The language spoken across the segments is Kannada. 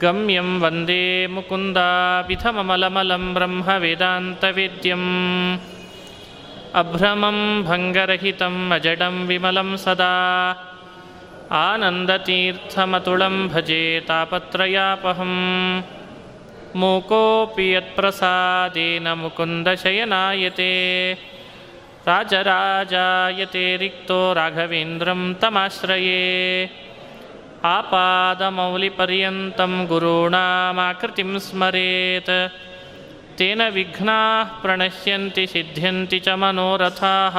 ಗಮ್ಯಂ ವಂದೇ ಮುಕುಂದಾವಿಧಮಲಮಲಂ ಬ್ರಹ್ಮವೇದಾಂತವೇದ್ಯಂ ಅಭ್ರಮಂ ಭಂಗರಹಿತಂ ಅಜಡಂ ವಿಮಲಂ ಸದಾ ಆನಂದತೀರ್ಥಮತುಳಂ ಭಜೆ ತಾಪತ್ರಯಾಪಹಂ ಮೂಕೋಪಿ ಯತ್ಪ್ರಸಾದೇನ ಮುಕುಂದಶಯನಾಯತೆ ರಾಜರಾಜಾಯತೆ ರಿಕ್ತೋ ರಾಘವೇಂದ್ರಂ ತಮಾಶ್ರಯೇ आपादमौलिपर्यन्तं गुरूणामाकृतिं स्मरेत् तेन विघ्नाः प्रणश्यन्ति सिद्ध्यन्ति च मनोरथाः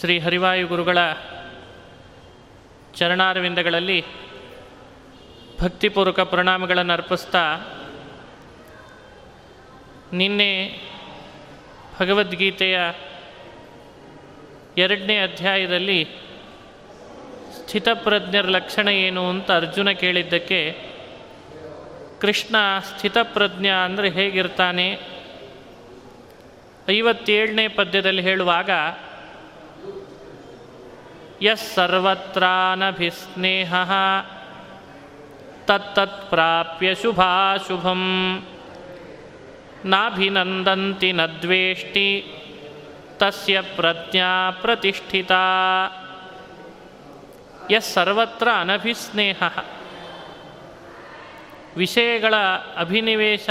ಶ್ರೀ ಹರಿವಾಯು ಗುರುಗಳ ಚರಣಾರವಿಂದಗಳಲ್ಲಿ ಭಕ್ತಿಪೂರ್ವಕ ಪ್ರಣಾಮಗಳನ್ನು ಅರ್ಪಿಸ್ತಾ ನಿನ್ನೆ ಭಗವದ್ಗೀತೆಯ ಎರಡನೇ ಅಧ್ಯಾಯದಲ್ಲಿ ಸ್ಥಿತಪ್ರಜ್ಞರ ಲಕ್ಷಣ ಏನು ಅಂತ ಅರ್ಜುನ ಕೇಳಿದ್ದಕ್ಕೆ ಕೃಷ್ಣ ಸ್ಥಿತಪ್ರಜ್ಞ ಅಂದರೆ ಹೇಗಿರ್ತಾನೆ? ಐವತ್ತೇಳನೇ ಪದ್ಯದಲ್ಲಿ ಹೇಳುವಾಗ, ಯಸ್ ಸರ್ವತ್ರಾನಭಿಸ್ನೇಹ, ತತ್ತತ್ ಪ್ರಾಪ್ಯ ಶುಭಾಶುಭಂ, ನಾಭಿನಂದಂತಿ ನ ದ್ವೇಷ್ಟಿ ತಸ್ಯ ಪ್ರಜ್ಞಾ ಪ್ರತಿಷ್ಠಿತಾ। ಯಸ್ ಸರ್ವತ್ರ ಅನಭಿಸ್ನೇಹ. ವಿಷಯಗಳ ಅಭಿನಿವೇಶ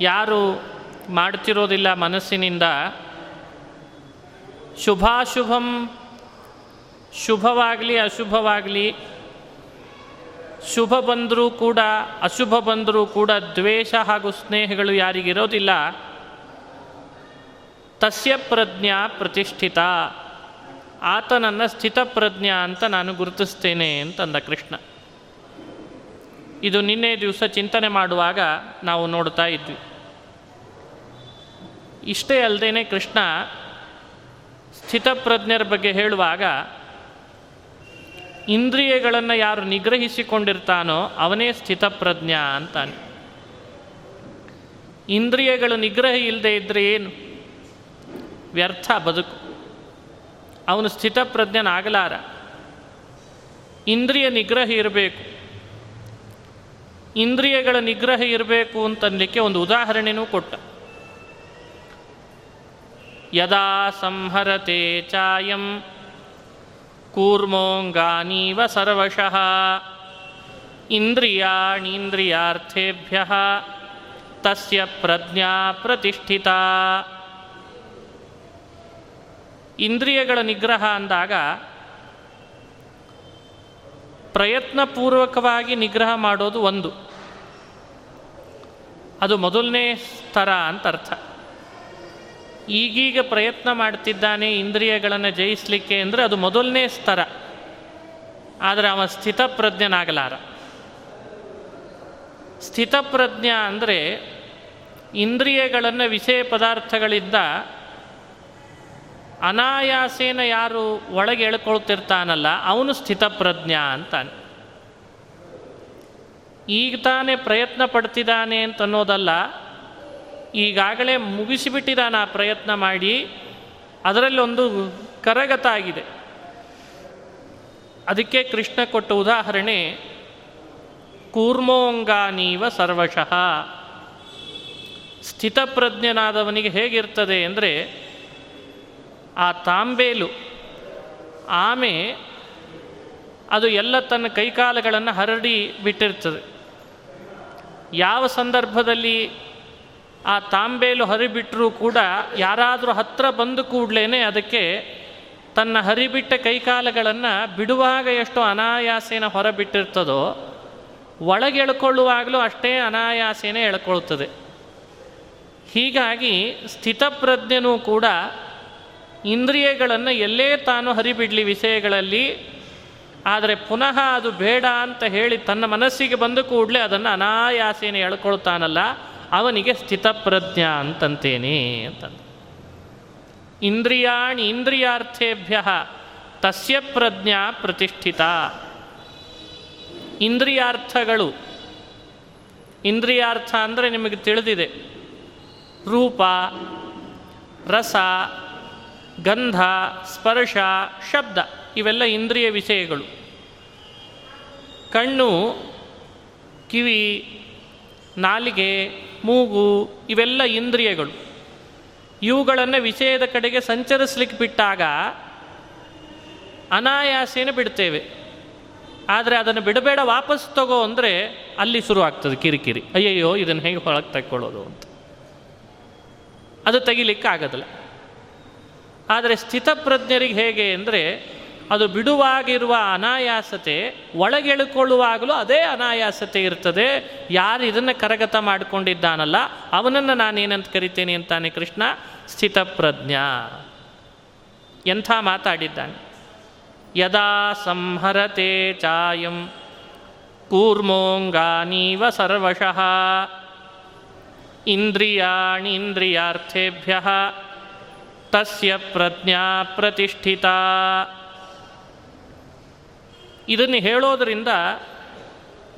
ಯಾರು ಮಾಡ್ತಿರೋದಿಲ್ಲ ಮನಸ್ಸಿನಿಂದ. ಶುಭಾಶುಭಂ, ಶುಭವಾಗಲಿ, ಅಶುಭವಾಗಲಿ. ಶುಭ ಬಂದರೂ ಕೂಡ, ಅಶುಭ ಬಂದರೂ ಕೂಡ ದ್ವೇಷ ಹಾಗೂ ಸ್ನೇಹಗಳು ಯಾರಿಗಿರೋದಿಲ್ಲ. ತಸ್ಯ ಪ್ರಜ್ಞಾ ಪ್ರತಿಷ್ಠಿತ. ಆತನನ್ನು ಸ್ಥಿತಪ್ರಜ್ಞ ಅಂತ ನಾನು ಗುರುತಿಸ್ತೇನೆ ಅಂತಂದ ಕೃಷ್ಣ. ಇದು ನಿನ್ನೆ ದಿವಸ ಚಿಂತನೆ ಮಾಡುವಾಗ ನಾವು ನೋಡ್ತಾ ಇದ್ವಿ. ಇಷ್ಟೇ ಅಲ್ಲದೇ ಕೃಷ್ಣ ಸ್ಥಿತಪ್ರಜ್ಞರ ಬಗ್ಗೆ ಹೇಳುವಾಗ, ಇಂದ್ರಿಯಗಳನ್ನು ಯಾರು ನಿಗ್ರಹಿಸಿಕೊಂಡಿರ್ತಾನೋ ಅವನೇ ಸ್ಥಿತಪ್ರಜ್ಞ ಅಂತಾನೆ. ಇಂದ್ರಿಯಗಳು ನಿಗ್ರಹ ಇಲ್ಲದೆ ಇದ್ದರೆ ಏನು? ವ್ಯರ್ಥ ಬದುಕು. ಅವನು ಸ್ಥಿತಪ್ರಜ್ಞನಾಗಲಾರ. ಇಂದ್ರಿಯ ನಿಗ್ರಹ ಇರಬೇಕು. ಇಂದ್ರಿಯಗಳ ನಿಗ್ರಹ ಇರಬೇಕು ಅಂತನ್ಲಿಕ್ಕೆ ಒಂದು ಉದಾಹರಣೆನೂ ಕೊಟ್ಟ. ಯದಾ ಸಂಹರತೆ ಚಾಯಂ ಕೂರ್ಮೋಂಗಾನೀವ ಸರ್ವಶಃ ಇಂದ್ರಿಯಾಣೀಂದ್ರಿಯಾರ್ಥೇಭ್ಯ ತಸ್ಯ ಪ್ರಜ್ಞಾ ಪ್ರತಿಷ್ಠಿತ. ಇಂದ್ರಿಯಗಳ ನಿಗ್ರಹ ಅಂದಾಗ ಪ್ರಯತ್ನಪೂರ್ವಕವಾಗಿ ನಿಗ್ರಹ ಮಾಡೋದು ಒಂದು. ಅದು ಮೊದಲನೇ ಸ್ತರ ಅಂತ ಅರ್ಥ. ಈಗೀಗ ಪ್ರಯತ್ನ ಮಾಡ್ತಿದ್ದಾನೆ ಇಂದ್ರಿಯಗಳನ್ನು ಜಯಿಸಲಿಕ್ಕೆ ಅಂದರೆ ಅದು ಮೊದಲನೇ ಸ್ತರ ಆದರೆ ಅವ ಸ್ಥಿತಪ್ರಜ್ಞನಾಗಲಾರ. ಸ್ಥಿತಪ್ರಜ್ಞ ಅಂದರೆ ಇಂದ್ರಿಯಗಳನ್ನು ವಿಷಯ ಪದಾರ್ಥಗಳಿಂದ ಅನಾಯಾಸೇನ ಯಾರು ಒಳಗೆ ಎಳ್ಕೊಳ್ತಿರ್ತಾನಲ್ಲ, ಅವನು ಸ್ಥಿತಪ್ರಜ್ಞ ಅಂತಾನೆ. ಈಗ ತಾನೇ ಪ್ರಯತ್ನ ಪಡ್ತಿದ್ದಾನೆ ಅಂತ ಅನ್ನೋದಲ್ಲ ಈಗಾಗಲೇ ಮುಗಿಸಿಬಿಟ್ಟಿದ್ದಾನೆ ಆ ಪ್ರಯತ್ನ ಮಾಡಿ, ಅದರಲ್ಲಿ ಒಂದು ಕರಗತ ಆಗಿದೆ. ಅದಕ್ಕೆ ಕೃಷ್ಣ ಕೊಟ್ಟ ಉದಾಹರಣೆ ಕೂರ್ಮೋಂಗಾನೀವ ಸರ್ವಶಃ. ಸ್ಥಿತಪ್ರಜ್ಞನಾದವನಿಗೆ ಹೇಗಿರ್ತದೆ ಅಂದರೆ ಆ ತಾಂಬೇಲು, ಆಮೆ ಅದು ಎಲ್ಲ ತನ್ನ ಕೈಕಾಲುಗಳನ್ನು ಹರಡಿ ಬಿಟ್ಟಿರ್ತದೆ. ಯಾವ ಸಂದರ್ಭದಲ್ಲಿ ಆ ತಾಂಬೇಲು ಹರಿಬಿಟ್ಟರೂ ಕೂಡ ಯಾರಾದರೂ ಹತ್ತಿರ ಬಂದು ಕೂಡಲೇ ಅದಕ್ಕೆ ತನ್ನ ಹರಿಬಿಟ್ಟ ಕೈಕಾಲುಗಳನ್ನು ಬಿಡುವಾಗ ಎಷ್ಟು ಅನಾಯಾಸೇನ ಹೊರಬಿಟ್ಟಿರ್ತದೋ, ಒಳಗೆ ಎಳ್ಕೊಳ್ಳುವಾಗಲೂ ಅಷ್ಟೇ ಅನಾಯಾಸೇನೆ ಎಳ್ಕೊಳ್ತದೆ. ಹೀಗಾಗಿ ಸ್ಥಿತಪ್ರಜ್ಞನೂ ಕೂಡ ಇಂದ್ರಿಯಗಳನ್ನು ಎಲ್ಲೇ ತಾನು ಹರಿಬಿಡಲಿ ವಿಷಯಗಳಲ್ಲಿ, ಆದರೆ ಪುನಃ ಅದು ಬೇಡ ಅಂತ ಹೇಳಿ ತನ್ನ ಮನಸ್ಸಿಗೆ ಬಂದ ಕೂಡಲೇ ಅದನ್ನು ಅನಾಯಾಸೇನೆ ಎಳ್ಕೊಳ್ತಾನಲ್ಲ, ಅವನಿಗೆ ಸ್ಥಿತಪ್ರಜ್ಞ ಅಂತಂತೇನೆ ಅಂತ ಇಂದ್ರಿಯಾಣಿ ಇಂದ್ರಿಯಾರ್ಥೇಭ್ಯ ತಸ್ಯ ಪ್ರಜ್ಞಾ ಪ್ರತಿಷ್ಠಿತ. ಇಂದ್ರಿಯಾರ್ಥಗಳು, ಇಂದ್ರಿಯಾರ್ಥ ಅಂದರೆ ನಿಮಗೆ ತಿಳಿದಿದೆ. ರೂಪ, ರಸ ಗಂಧ, ಸ್ಪರ್ಶ, ಶಬ್ದ ಇವೆಲ್ಲ ಇಂದ್ರಿಯ ವಿಷಯಗಳು. ಕಣ್ಣು, ಕಿವಿ, ನಾಲಿಗೆ, ಮೂಗು ಇವೆಲ್ಲ ಇಂದ್ರಿಯಗಳು. ಇವುಗಳನ್ನು ವಿಷಯದ ಕಡೆಗೆ ಸಂಚರಿಸ್ಲಿಕ್ಕೆ ಬಿಟ್ಟಾಗ ಅನಾಯಾಸೇನ ಬಿಡ್ತೇವೆ. ಆದರೆ ಅದನ್ನು ಬಿಡಬೇಡ, ವಾಪಸ್ ತಗೋ ಅಂದರೆ ಅಲ್ಲಿ ಶುರು ಆಗ್ತದೆ ಕಿರಿಕಿರಿ. ಅಯ್ಯಯ್ಯೋ, ಇದನ್ನು ಹೇಗೆ ಹೊರಗೆ ತಗೊಳ್ಳೋದು ಅಂತ. ಅದು ತೆಗಿಲಿಕ್ಕೆ ಆಗೋದಿಲ್ಲ ಆದರೆ ಸ್ಥಿತಪ್ರಜ್ಞರಿಗೆ ಹೇಗೆ ಅಂದರೆ ಅದು ಬಿಡುವಾಗಿರುವ ಅನಾಯಾಸತೆ, ಒಳಗೆಳುಕೊಳ್ಳುವಾಗಲೂ ಅದೇ ಅನಾಯಾಸತೆ ಇರ್ತದೆ. ಯಾರು ಇದನ್ನು ಕರಗತ ಮಾಡಿಕೊಂಡಿದ್ದಾನಲ್ಲ, ಅವನನ್ನು ನಾನೇನಂತ ಕರಿತೇನೆ ಅಂತಾನೆ ಕೃಷ್ಣ. ಸ್ಥಿತಪ್ರಜ್ಞ. ಎಂಥ ಮಾತಾಡಿದ್ದಾನೆ. ಯದಾ ಸಂಹರತೆ ಚಾಯಂ ಕೂರ್ಮೋಂಗಾನೀವ ಸರ್ವಶಃ. ಇಂದ್ರಿಯಾಣೀಂದ್ರಿಯಾರ್ಥೇಭ್ಯ ತಸ್ಯ ಪ್ರಜ್ಞಾ ಪ್ರತಿಷ್ಠಿತ. ಇದನ್ನು ಹೇಳೋದರಿಂದ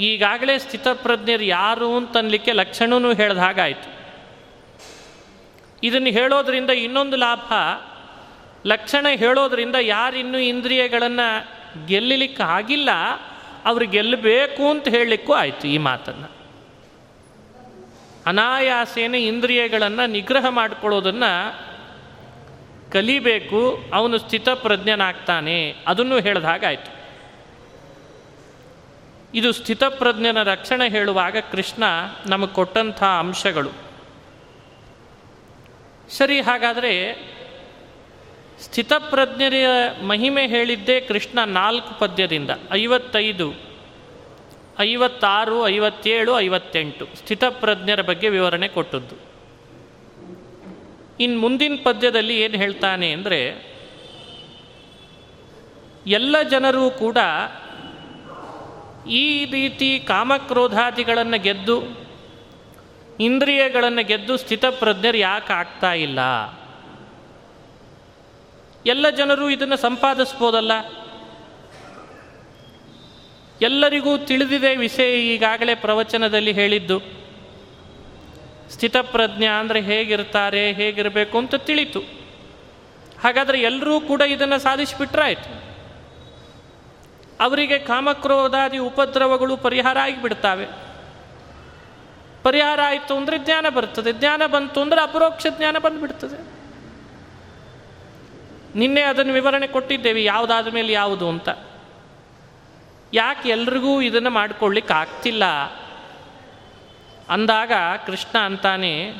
ಈಗಾಗಲೇ ಸ್ಥಿತಪ್ರಜ್ಞರು ಯಾರು ಅಂತನ್ಲಿಕ್ಕೆ ಲಕ್ಷಣವೂ ಹೇಳ್ದ ಹಾಗಾಯಿತು. ಇದನ್ನು ಹೇಳೋದರಿಂದ ಇನ್ನೊಂದು ಲಾಭ, ಲಕ್ಷಣ ಹೇಳೋದರಿಂದ ಯಾರಿನ್ನೂ ಇಂದ್ರಿಯಗಳನ್ನು ಗೆಲ್ಲಲಿಕ್ಕೆ ಆಗಿಲ್ಲ, ಅವ್ರು ಗೆಲ್ಲಬೇಕು ಅಂತ ಹೇಳಲಿಕ್ಕೂ ಆಯಿತು ಈ ಮಾತನ್ನು. ಅನಾಯಾಸೇನೆ ಇಂದ್ರಿಯಗಳನ್ನು ನಿಗ್ರಹ ಮಾಡಿಕೊಳ್ಳೋದನ್ನು ಕಲಿಬೇಕು, ಅವನು ಸ್ಥಿತಪ್ರಜ್ಞನಾಗ್ತಾನೆ. ಅದನ್ನು ಹೇಳಿದ ಹಾಗಾಯಿತು. ಇದು ಸ್ಥಿತಪ್ರಜ್ಞನ ರಕ್ಷಣೆ ಹೇಳುವಾಗ ಕೃಷ್ಣ ನಮಗೆ ಕೊಟ್ಟಂಥ ಅಂಶಗಳು. ಸರಿ, ಹಾಗಾದರೆ ಸ್ಥಿತಪ್ರಜ್ಞರ ಮಹಿಮೆ ಹೇಳಿದ್ದೇ ಕೃಷ್ಣ ನಾಲ್ಕು ಪದ್ಯದಿಂದ. ಐವತ್ತೈದು, ಐವತ್ತಾರು, ಐವತ್ತೇಳು, ಐವತ್ತೆಂಟು. ಸ್ಥಿತಪ್ರಜ್ಞರ ಬಗ್ಗೆ ವಿವರಣೆ ಕೊಟ್ಟದ್ದು. ಇನ್ನು ಮುಂದಿನ ಪದ್ಯದಲ್ಲಿ ಏನು ಹೇಳ್ತಾನೆ ಅಂದರೆ, ಎಲ್ಲ ಜನರೂ ಕೂಡ ಈ ರೀತಿ ಕಾಮಕ್ರೋಧಾದಿಗಳನ್ನು ಗೆದ್ದು, ಇಂದ್ರಿಯಗಳನ್ನು ಗೆದ್ದು ಸ್ಥಿತಪ್ರಜ್ಞರು ಯಾಕೆ ಆಗ್ತಾ ಇಲ್ಲ? ಎಲ್ಲ ಜನರು ಇದನ್ನು ಸಂಪಾದಿಸ್ಬೋದಲ್ಲ? ಎಲ್ಲರಿಗೂ ತಿಳಿದಿದೆ ವಿಷಯ ಈಗಾಗಲೇ ಪ್ರವಚನದಲ್ಲಿ ಹೇಳಿದ್ದು. ಸ್ಥಿತಪ್ರಜ್ಞ ಅಂದರೆ ಹೇಗಿರ್ತಾರೆ, ಹೇಗಿರಬೇಕು ಅಂತ ತಿಳಿತು. ಹಾಗಾದರೆ ಎಲ್ಲರೂ ಕೂಡ ಇದನ್ನು ಸಾಧಿಸಿಬಿಟ್ರಾಯ್ತು ಅವರಿಗೆ ಕಾಮಕ್ರೋಧಾದಿ ಉಪದ್ರವಗಳು ಪರಿಹಾರ ಆಗಿಬಿಡ್ತಾವೆ. ಪರಿಹಾರ ಆಯಿತು ಅಂದರೆ ಜ್ಞಾನ ಬರ್ತದೆ. ಜ್ಞಾನ ಬಂತು ಅಂದರೆ ಅಪರೋಕ್ಷ ಜ್ಞಾನ ಬಂದುಬಿಡ್ತದೆ. ನಿನ್ನೆ ಅದನ್ನು ವಿವರಣೆ ಕೊಟ್ಟಿದ್ದೇವೆ, ಯಾವುದಾದ ಮೇಲೆ ಯಾವುದು ಅಂತ. ಯಾಕೆ ಎಲ್ರಿಗೂ ಇದನ್ನು ಮಾಡ್ಕೊಳ್ಳಿಕ್ಕೆ ಆಗ್ತಿಲ್ಲ ಅಂದಾಗ ಕೃಷ್ಣ ಅಂತಾನೆ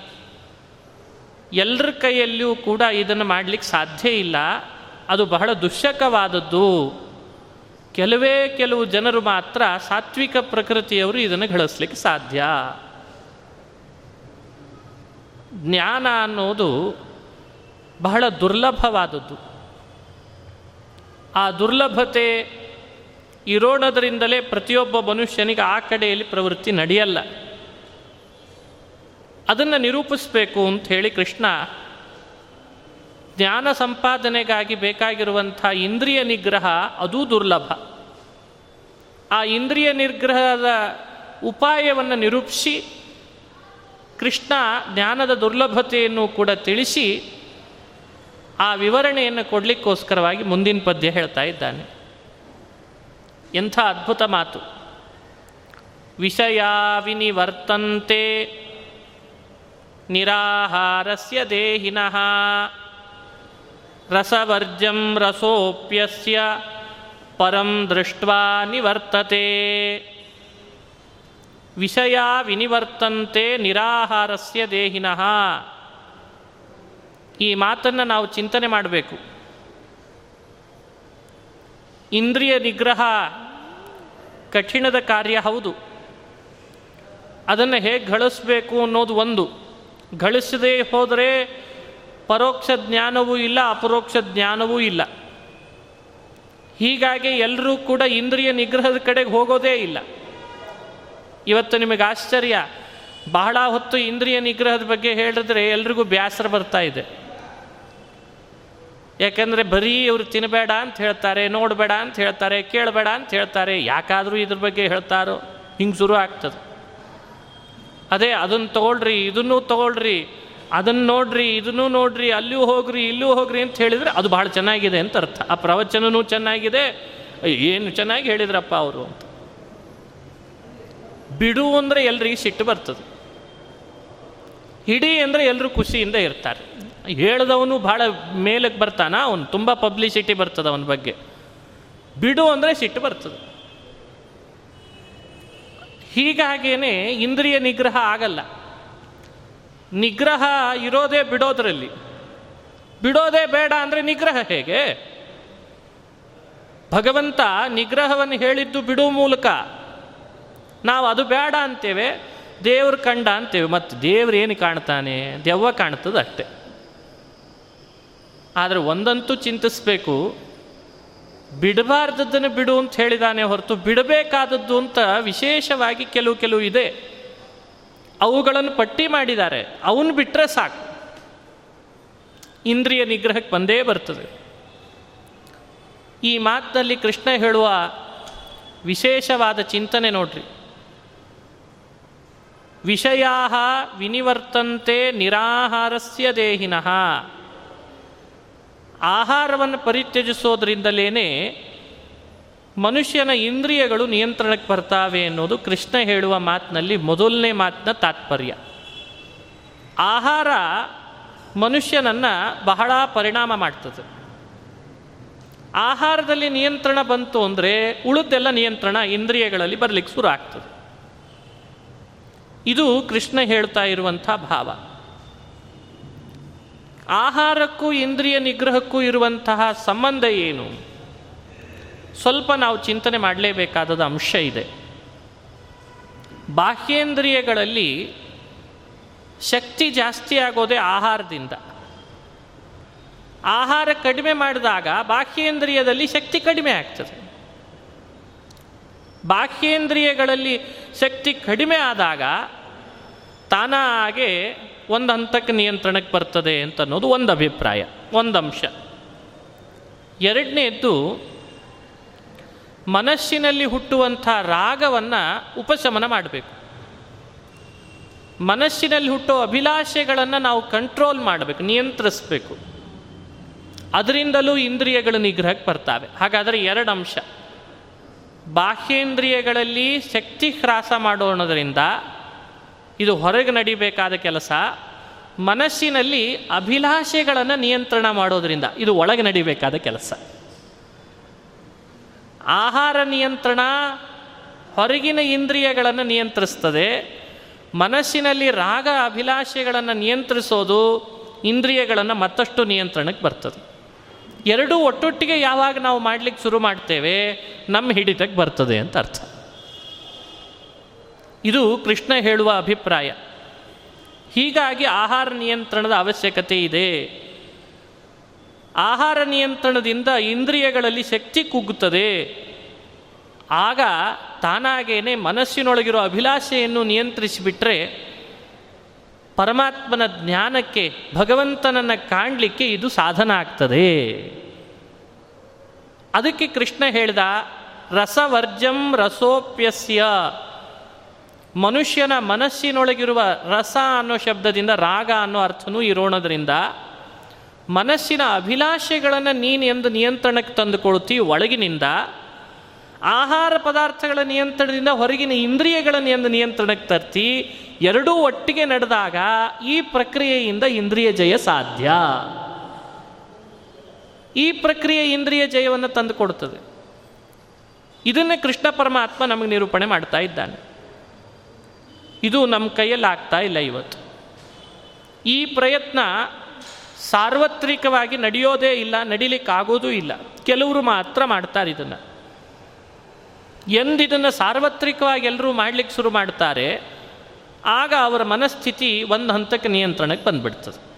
ಎಲ್ಲರ ಕೈಯಲ್ಲಿಯೂ ಕೂಡ ಇದನ್ನು ಮಾಡಲಿಕ್ಕೆ ಸಾಧ್ಯ ಇಲ್ಲ. ಅದು ಬಹಳ ದುಶ್ಶಕವಾದದ್ದು. ಕೆಲವೇ ಕೆಲವು ಜನರು ಮಾತ್ರ ಸಾತ್ವಿಕ ಪ್ರಕೃತಿಯವರು ಇದನ್ನು ಗಳಿಸ್ಲಿಕ್ಕೆ ಸಾಧ್ಯ. ಜ್ಞಾನ ಅನ್ನೋದು ಬಹಳ ದುರ್ಲಭವಾದದ್ದು. ಆ ದುರ್ಲಭತೆ ಇರೋಣದರಿಂದಲೇ ಪ್ರತಿಯೊಬ್ಬ ಮನುಷ್ಯನಿಗೆ ಆ ಕಡೆಯಲ್ಲಿ ಪ್ರವೃತ್ತಿ ನಡೆಯಲ್ಲ. ಅದನ್ನು ನಿರೂಪಿಸಬೇಕು ಅಂತ ಹೇಳಿ ಕೃಷ್ಣ ಜ್ಞಾನ ಸಂಪಾದನೆಗಾಗಿ ಬೇಕಾಗಿರುವಂಥ ಇಂದ್ರಿಯ ನಿಗ್ರಹ ಅದೂ ದುರ್ಲಭ. ಆ ಇಂದ್ರಿಯ ನಿಗ್ರಹದ ಉಪಾಯವನ್ನು ನಿರೂಪಿಸಿ ಕೃಷ್ಣ ಜ್ಞಾನದ ದುರ್ಲಭತೆಯನ್ನು ಕೂಡ ತಿಳಿಸಿ ಆ ವಿವರಣೆಯನ್ನು ಕೊಡಲಿಕ್ಕೋಸ್ಕರವಾಗಿ ಮುಂದಿನ ಪದ್ಯ ಹೇಳ್ತಾ ಇದ್ದಾನೆ. ಎಂಥ ಅದ್ಭುತ ಮಾತು. ವಿಷಯ ವಿನಿವರ್ತಂತೆ ನಿರಾಹಾರಸ್ಯ ದೇಹಿನಃ ರಸವರ್ಜಂ ರಸೋಪ್ಯಸ್ಯ ಪರಂ ದೃಷ್ಟ್ವಾ ನಿವರ್ತತೆ ವಿಷಯ ವಿನಿವರ್ತಂತೆ ನಿರಾಹಾರಸ್ಯ ದೇಹಿನಃ ಈ ಮಾತನ್ನು ನಾವು ಚಿಂತನೆ ಮಾಡಬೇಕು. ಇಂದ್ರಿಯ ನಿಗ್ರಹ ಕಠಿಣದ ಕಾರ್ಯ ಹೌದು. ಅದನ್ನು ಹೇಗೆ ಗಳಿಸ್ಬೇಕು ಅನ್ನೋದು ಒಂದು. ಗಳಿಸದೇ ಹೋದರೆ ಪರೋಕ್ಷ ಜ್ಞಾನವೂ ಇಲ್ಲ, ಅಪರೋಕ್ಷ ಜ್ಞಾನವೂ ಇಲ್ಲ. ಹೀಗಾಗಿ ಎಲ್ಲರೂ ಕೂಡ ಇಂದ್ರಿಯ ನಿಗ್ರಹದ ಕಡೆಗೆ ಹೋಗೋದೇ ಇಲ್ಲ. ಇವತ್ತು ನಿಮಗೆ ಆಶ್ಚರ್ಯ. ಬಹಳ ಹೊತ್ತು ಇಂದ್ರಿಯ ನಿಗ್ರಹದ ಬಗ್ಗೆ ಹೇಳಿದ್ರೆ ಎಲ್ರಿಗೂ ಬೇಸರ ಬರ್ತಾ ಇದೆ. ಯಾಕೆಂದರೆ ಬರೀ ಇವರು ತಿನ್ನಬೇಡ ಅಂತ ಹೇಳ್ತಾರೆ, ನೋಡಬೇಡ ಅಂತ ಹೇಳ್ತಾರೆ, ಕೇಳಬೇಡ ಅಂತ ಹೇಳ್ತಾರೆ, ಯಾಕಾದರೂ ಇದ್ರ ಬಗ್ಗೆ ಹೇಳ್ತಾರೋ, ಹಿಂಗೆ ಶುರು ಆಗ್ತದೆ. ಅದೇ ಅದನ್ನು ತಗೊಳ್ರಿ, ಇದನ್ನೂ ತಗೊಳ್ರಿ, ಅದನ್ನು ನೋಡ್ರಿ, ಇದನ್ನೂ ನೋಡ್ರಿ ಅಲ್ಲೂ ಹೋಗ್ರಿ ಇಲ್ಲೂ ಹೋಗ್ರಿ ಅಂತ ಹೇಳಿದರೆ ಅದು ಭಾಳ ಚೆನ್ನಾಗಿದೆ ಅಂತ ಅರ್ಥ. ಆ ಪ್ರವಚನನೂ ಚೆನ್ನಾಗಿದೆ. ಏನು ಚೆನ್ನಾಗಿ ಹೇಳಿದ್ರಪ್ಪ ಅವರು ಅಂತ. ಬಿಡು ಅಂದರೆ ಎಲ್ರಿಗೆ ಸಿಟ್ಟು ಬರ್ತದೆ. ಇಡೀ ಅಂದರೆ ಎಲ್ಲರೂ ಖುಷಿಯಿಂದ ಇರ್ತಾರೆ. ಹೇಳಿದವನು ಭಾಳ ಮೇಲಕ್ಕೆ ಬರ್ತಾನ? ಅವನು ತುಂಬ ಪಬ್ಲಿಸಿಟಿ ಬರ್ತದೆ ಅವನ ಬಗ್ಗೆ. ಬಿಡು ಅಂದರೆ ಸಿಟ್ಟು ಬರ್ತದೆ. ಹೀಗಾಗೇನೆ ಇಂದ್ರಿಯ ನಿಗ್ರಹ ಆಗಲ್ಲ. ನಿಗ್ರಹ ಇರೋದೇ ಬಿಡೋದ್ರಲ್ಲಿ. ಬಿಡೋದೇ ಬೇಡ ಅಂದರೆ ನಿಗ್ರಹ ಹೇಗೆ? ಭಗವಂತ ನಿಗ್ರಹವನ್ನು ಹೇಳಿದ್ದು ಬಿಡುವ ಮೂಲಕ. ನಾವು ಅದು ಬೇಡ ಅಂತೇವೆ, ದೇವ್ರು ಕಂಡ ಅಂತೇವೆ, ಮತ್ತು ದೇವ್ರು ಏನು ಕಾಣ್ತಾನೆ? ದೆವ್ವ ಕಾಣ್ತದೆ ಅಷ್ಟೆ ಆದರೆ ಒಂದಂತೂ ಚಿಂತಿಸ್ಬೇಕು ಬಿಡಬಾರ್ದದ್ದನ್ನು ಬಿಡು ಅಂತ ಹೇಳಿದಾನೆ ಹೊರತು ಬಿಡಬೇಕಾದದ್ದು ಅಂತ ವಿಶೇಷವಾಗಿ ಕೆಲವು ಕೆಲವು ಇದೆ. ಅವುಗಳನ್ನು ಪಟ್ಟಿ ಮಾಡಿದ್ದಾರೆ. ಅವನು ಬಿಟ್ಟರೆ ಸಾಕು. ಇಂದ್ರಿಯ ನಿಗ್ರಹಕ್ಕೆ ಬಂದೇ ಬರ್ತದೆ. ಈ ಮಾತಿನಲ್ಲಿ ಕೃಷ್ಣ ಹೇಳುವ ವಿಶೇಷವಾದ ಚಿಂತನೆ ನೋಡ್ರಿ. ವಿಷಯಾ ವಿನಿವರ್ತಂತೆ ನಿರಾಹಾರಸ್ಯ ದೇಹಿನಃ. ಆಹಾರವನ್ನು ಪರಿತ್ಯಜಿಸೋದ್ರಿಂದಲೇ ಮನುಷ್ಯನ ಇಂದ್ರಿಯಗಳು ನಿಯಂತ್ರಣಕ್ಕೆ ಬರ್ತಾವೆ ಅನ್ನೋದು ಕೃಷ್ಣ ಹೇಳುವ ಮಾತಿನಲ್ಲಿ ಮೊದಲನೇ ಮಾತಿನ ತಾತ್ಪರ್ಯ. ಆಹಾರ ಮನುಷ್ಯನನ್ನು ಬಹಳ ಪರಿಣಾಮ ಮಾಡ್ತದೆ. ಆಹಾರದಲ್ಲಿ ನಿಯಂತ್ರಣ ಬಂತು ಅಂದರೆ ಉಳಿದೆಲ್ಲ ನಿಯಂತ್ರಣ ಇಂದ್ರಿಯಗಳಲ್ಲಿ ಬರಲಿಕ್ಕೆ ಶುರು ಆಗ್ತದೆ. ಇದು ಕೃಷ್ಣ ಹೇಳ್ತಾ ಇರುವಂಥ ಭಾವ. ಆಹಾರಕ್ಕೂ ಇಂದ್ರಿಯ ನಿಗ್ರಹಕ್ಕೂ ಇರುವಂತಹ ಸಂಬಂಧ ಏನು? ಸ್ವಲ್ಪ ನಾವು ಚಿಂತನೆ ಮಾಡಲೇಬೇಕಾದ ಅಂಶ ಇದೆ. ಬಾಹ್ಯೇಂದ್ರಿಯಗಳಲ್ಲಿ ಶಕ್ತಿ ಜಾಸ್ತಿ ಆಗೋದೇ ಆಹಾರದಿಂದ. ಆಹಾರ ಕಡಿಮೆ ಮಾಡಿದಾಗ ಬಾಹ್ಯೇಂದ್ರಿಯದಲ್ಲಿ ಶಕ್ತಿ ಕಡಿಮೆ ಆಗ್ತದೆ. ಬಾಹ್ಯೇಂದ್ರಿಯಗಳಲ್ಲಿ ಶಕ್ತಿ ಕಡಿಮೆ ಆದಾಗ ತಾನಾಗೆ ಒಂದು ಹಂತಕ್ಕೆ ನಿಯಂತ್ರಣಕ್ಕೆ ಬರ್ತದೆ ಅಂತ ಅನ್ನೋದು ಒಂದು ಅಭಿಪ್ರಾಯ, ಒಂದು ಅಂಶ. ಎರಡನೇದ್ದು, ಮನಸ್ಸಿನಲ್ಲಿ ಹುಟ್ಟುವಂಥ ರಾಗವನ್ನು ಉಪಶಮನ ಮಾಡಬೇಕು. ಮನಸ್ಸಿನಲ್ಲಿ ಹುಟ್ಟೋ ಅಭಿಲಾಷೆಗಳನ್ನು ನಾವು ಕಂಟ್ರೋಲ್ ಮಾಡಬೇಕು, ನಿಯಂತ್ರಿಸಬೇಕು. ಅದರಿಂದಲೂ ಇಂದ್ರಿಯಗಳು ನಿಗ್ರಹಕ್ಕೆ ಬರ್ತಾವೆ. ಹಾಗಾದರೆ ಎರಡು ಅಂಶ. ಬಾಹ್ಯೇಂದ್ರಿಯಗಳಲ್ಲಿ ಶಕ್ತಿ ಹ್ರಾಸ ಮಾಡೋಣದ್ರಿಂದ ಇದು ಹೊರಗೆ ನಡಿಬೇಕಾದ ಕೆಲಸ. ಮನಸ್ಸಿನಲ್ಲಿ ಅಭಿಲಾಷೆಗಳನ್ನು ನಿಯಂತ್ರಣ ಮಾಡೋದರಿಂದ ಇದು ಒಳಗೆ ನಡಿಬೇಕಾದ ಕೆಲಸ. ಆಹಾರ ನಿಯಂತ್ರಣ ಹೊರಗಿನ ಇಂದ್ರಿಯಗಳನ್ನು ನಿಯಂತ್ರಿಸ್ತದೆ. ಮನಸ್ಸಿನಲ್ಲಿ ರಾಗ ಅಭಿಲಾಷೆಗಳನ್ನು ನಿಯಂತ್ರಿಸೋದು ಇಂದ್ರಿಯಗಳನ್ನು ಮತ್ತಷ್ಟು ನಿಯಂತ್ರಣಕ್ಕೆ ಬರ್ತದೆ. ಎರಡೂ ಒಟ್ಟೊಟ್ಟಿಗೆ ಯಾವಾಗ ನಾವು ಮಾಡಲಿಕ್ಕೆ ಶುರು ಮಾಡ್ತೇವೆ, ನಮ್ಮ ಹಿಡಿತಕ್ಕೆ ಬರ್ತದೆ ಅಂತ ಅರ್ಥ. ಇದು ಕೃಷ್ಣ ಹೇಳುವ ಅಭಿಪ್ರಾಯ. ಹೀಗಾಗಿ ಆಹಾರ ನಿಯಂತ್ರಣದ ಅವಶ್ಯಕತೆ ಇದೆ. ಆಹಾರ ನಿಯಂತ್ರಣದಿಂದ ಇಂದ್ರಿಯಗಳಲ್ಲಿ ಶಕ್ತಿ ಕುಗ್ಗುತ್ತದೆ. ಆಗ ತಾನಾಗೇನೆ ಮನಸ್ಸಿನೊಳಗಿರೋ ಅಭಿಲಾಷೆಯನ್ನು ನಿಯಂತ್ರಿಸಿಬಿಟ್ರೆ ಪರಮಾತ್ಮನ ಜ್ಞಾನಕ್ಕೆ, ಭಗವಂತನನ್ನು ಕಾಣಲಿಕ್ಕೆ ಇದು ಸಾಧನ ಆಗ್ತದೆ ಅದಕ್ಕೆ ಕೃಷ್ಣ ಹೇಳ್ದ ರಸವರ್ಜಂ ರಸೋಪ್ಯಸ್ಯ. ಮನುಷ್ಯನ ಮನಸ್ಸಿನೊಳಗಿರುವ ರಸ ಅನ್ನೋ ಶಬ್ದದಿಂದ ರಾಗ ಅನ್ನೋ ಅರ್ಥನೂ ಇರೋಣದ್ರಿಂದ ಮನಸ್ಸಿನ ಅಭಿಲಾಷೆಗಳನ್ನು ನೀನು ಎಂದು ನಿಯಂತ್ರಣಕ್ಕೆ ತಂದುಕೊಳ್ತೀವಿ ಒಳಗಿನಿಂದ, ಆಹಾರ ಪದಾರ್ಥಗಳ ನಿಯಂತ್ರಣದಿಂದ ಹೊರಗಿನ ಇಂದ್ರಿಯಗಳನ್ನು ಎಂದು ನಿಯಂತ್ರಣಕ್ಕೆ ತರ್ತಿ, ಎರಡೂ ಒಟ್ಟಿಗೆ ನಡೆದಾಗ ಈ ಪ್ರಕ್ರಿಯೆಯಿಂದ ಇಂದ್ರಿಯ ಜಯ ಸಾಧ್ಯ. ಈ ಪ್ರಕ್ರಿಯೆ ಇಂದ್ರಿಯ ಜಯವನ್ನು ತಂದುಕೊಡುತ್ತದೆ ಇದನ್ನೇ ಕೃಷ್ಣ ಪರಮಾತ್ಮ ನಮಗೆ ನಿರೂಪಣೆ ಮಾಡ್ತಾ ಇದ್ದಾನೆ. ಇದು ನಮ್ಮ ಕೈಯಲ್ಲಿ ಆಗ್ತಾ ಇಲ್ಲ ಇವತ್ತು. ಈ ಪ್ರಯತ್ನ ಸಾರ್ವತ್ರಿಕವಾಗಿ ನಡೆಯೋದೇ ಇಲ್ಲ, ನಡಿಲಿಕ್ಕಾಗೋದೂ ಇಲ್ಲ. ಕೆಲವರು ಮಾತ್ರ ಮಾಡ್ತಾರೆ ಇದನ್ನು. ಎಂದಿದನ್ನು ಸಾರ್ವತ್ರಿಕವಾಗಿ ಎಲ್ಲರೂ ಮಾಡಲಿಕ್ಕೆ ಶುರು ಮಾಡ್ತಾರೆ, ಆಗ ಅವರ ಮನಸ್ಥಿತಿ ಒಂದು ಹಂತಕ್ಕೆ ನಿಯಂತ್ರಣಕ್ಕೆ ಬಂದ್ಬಿಡ್ತದೆ.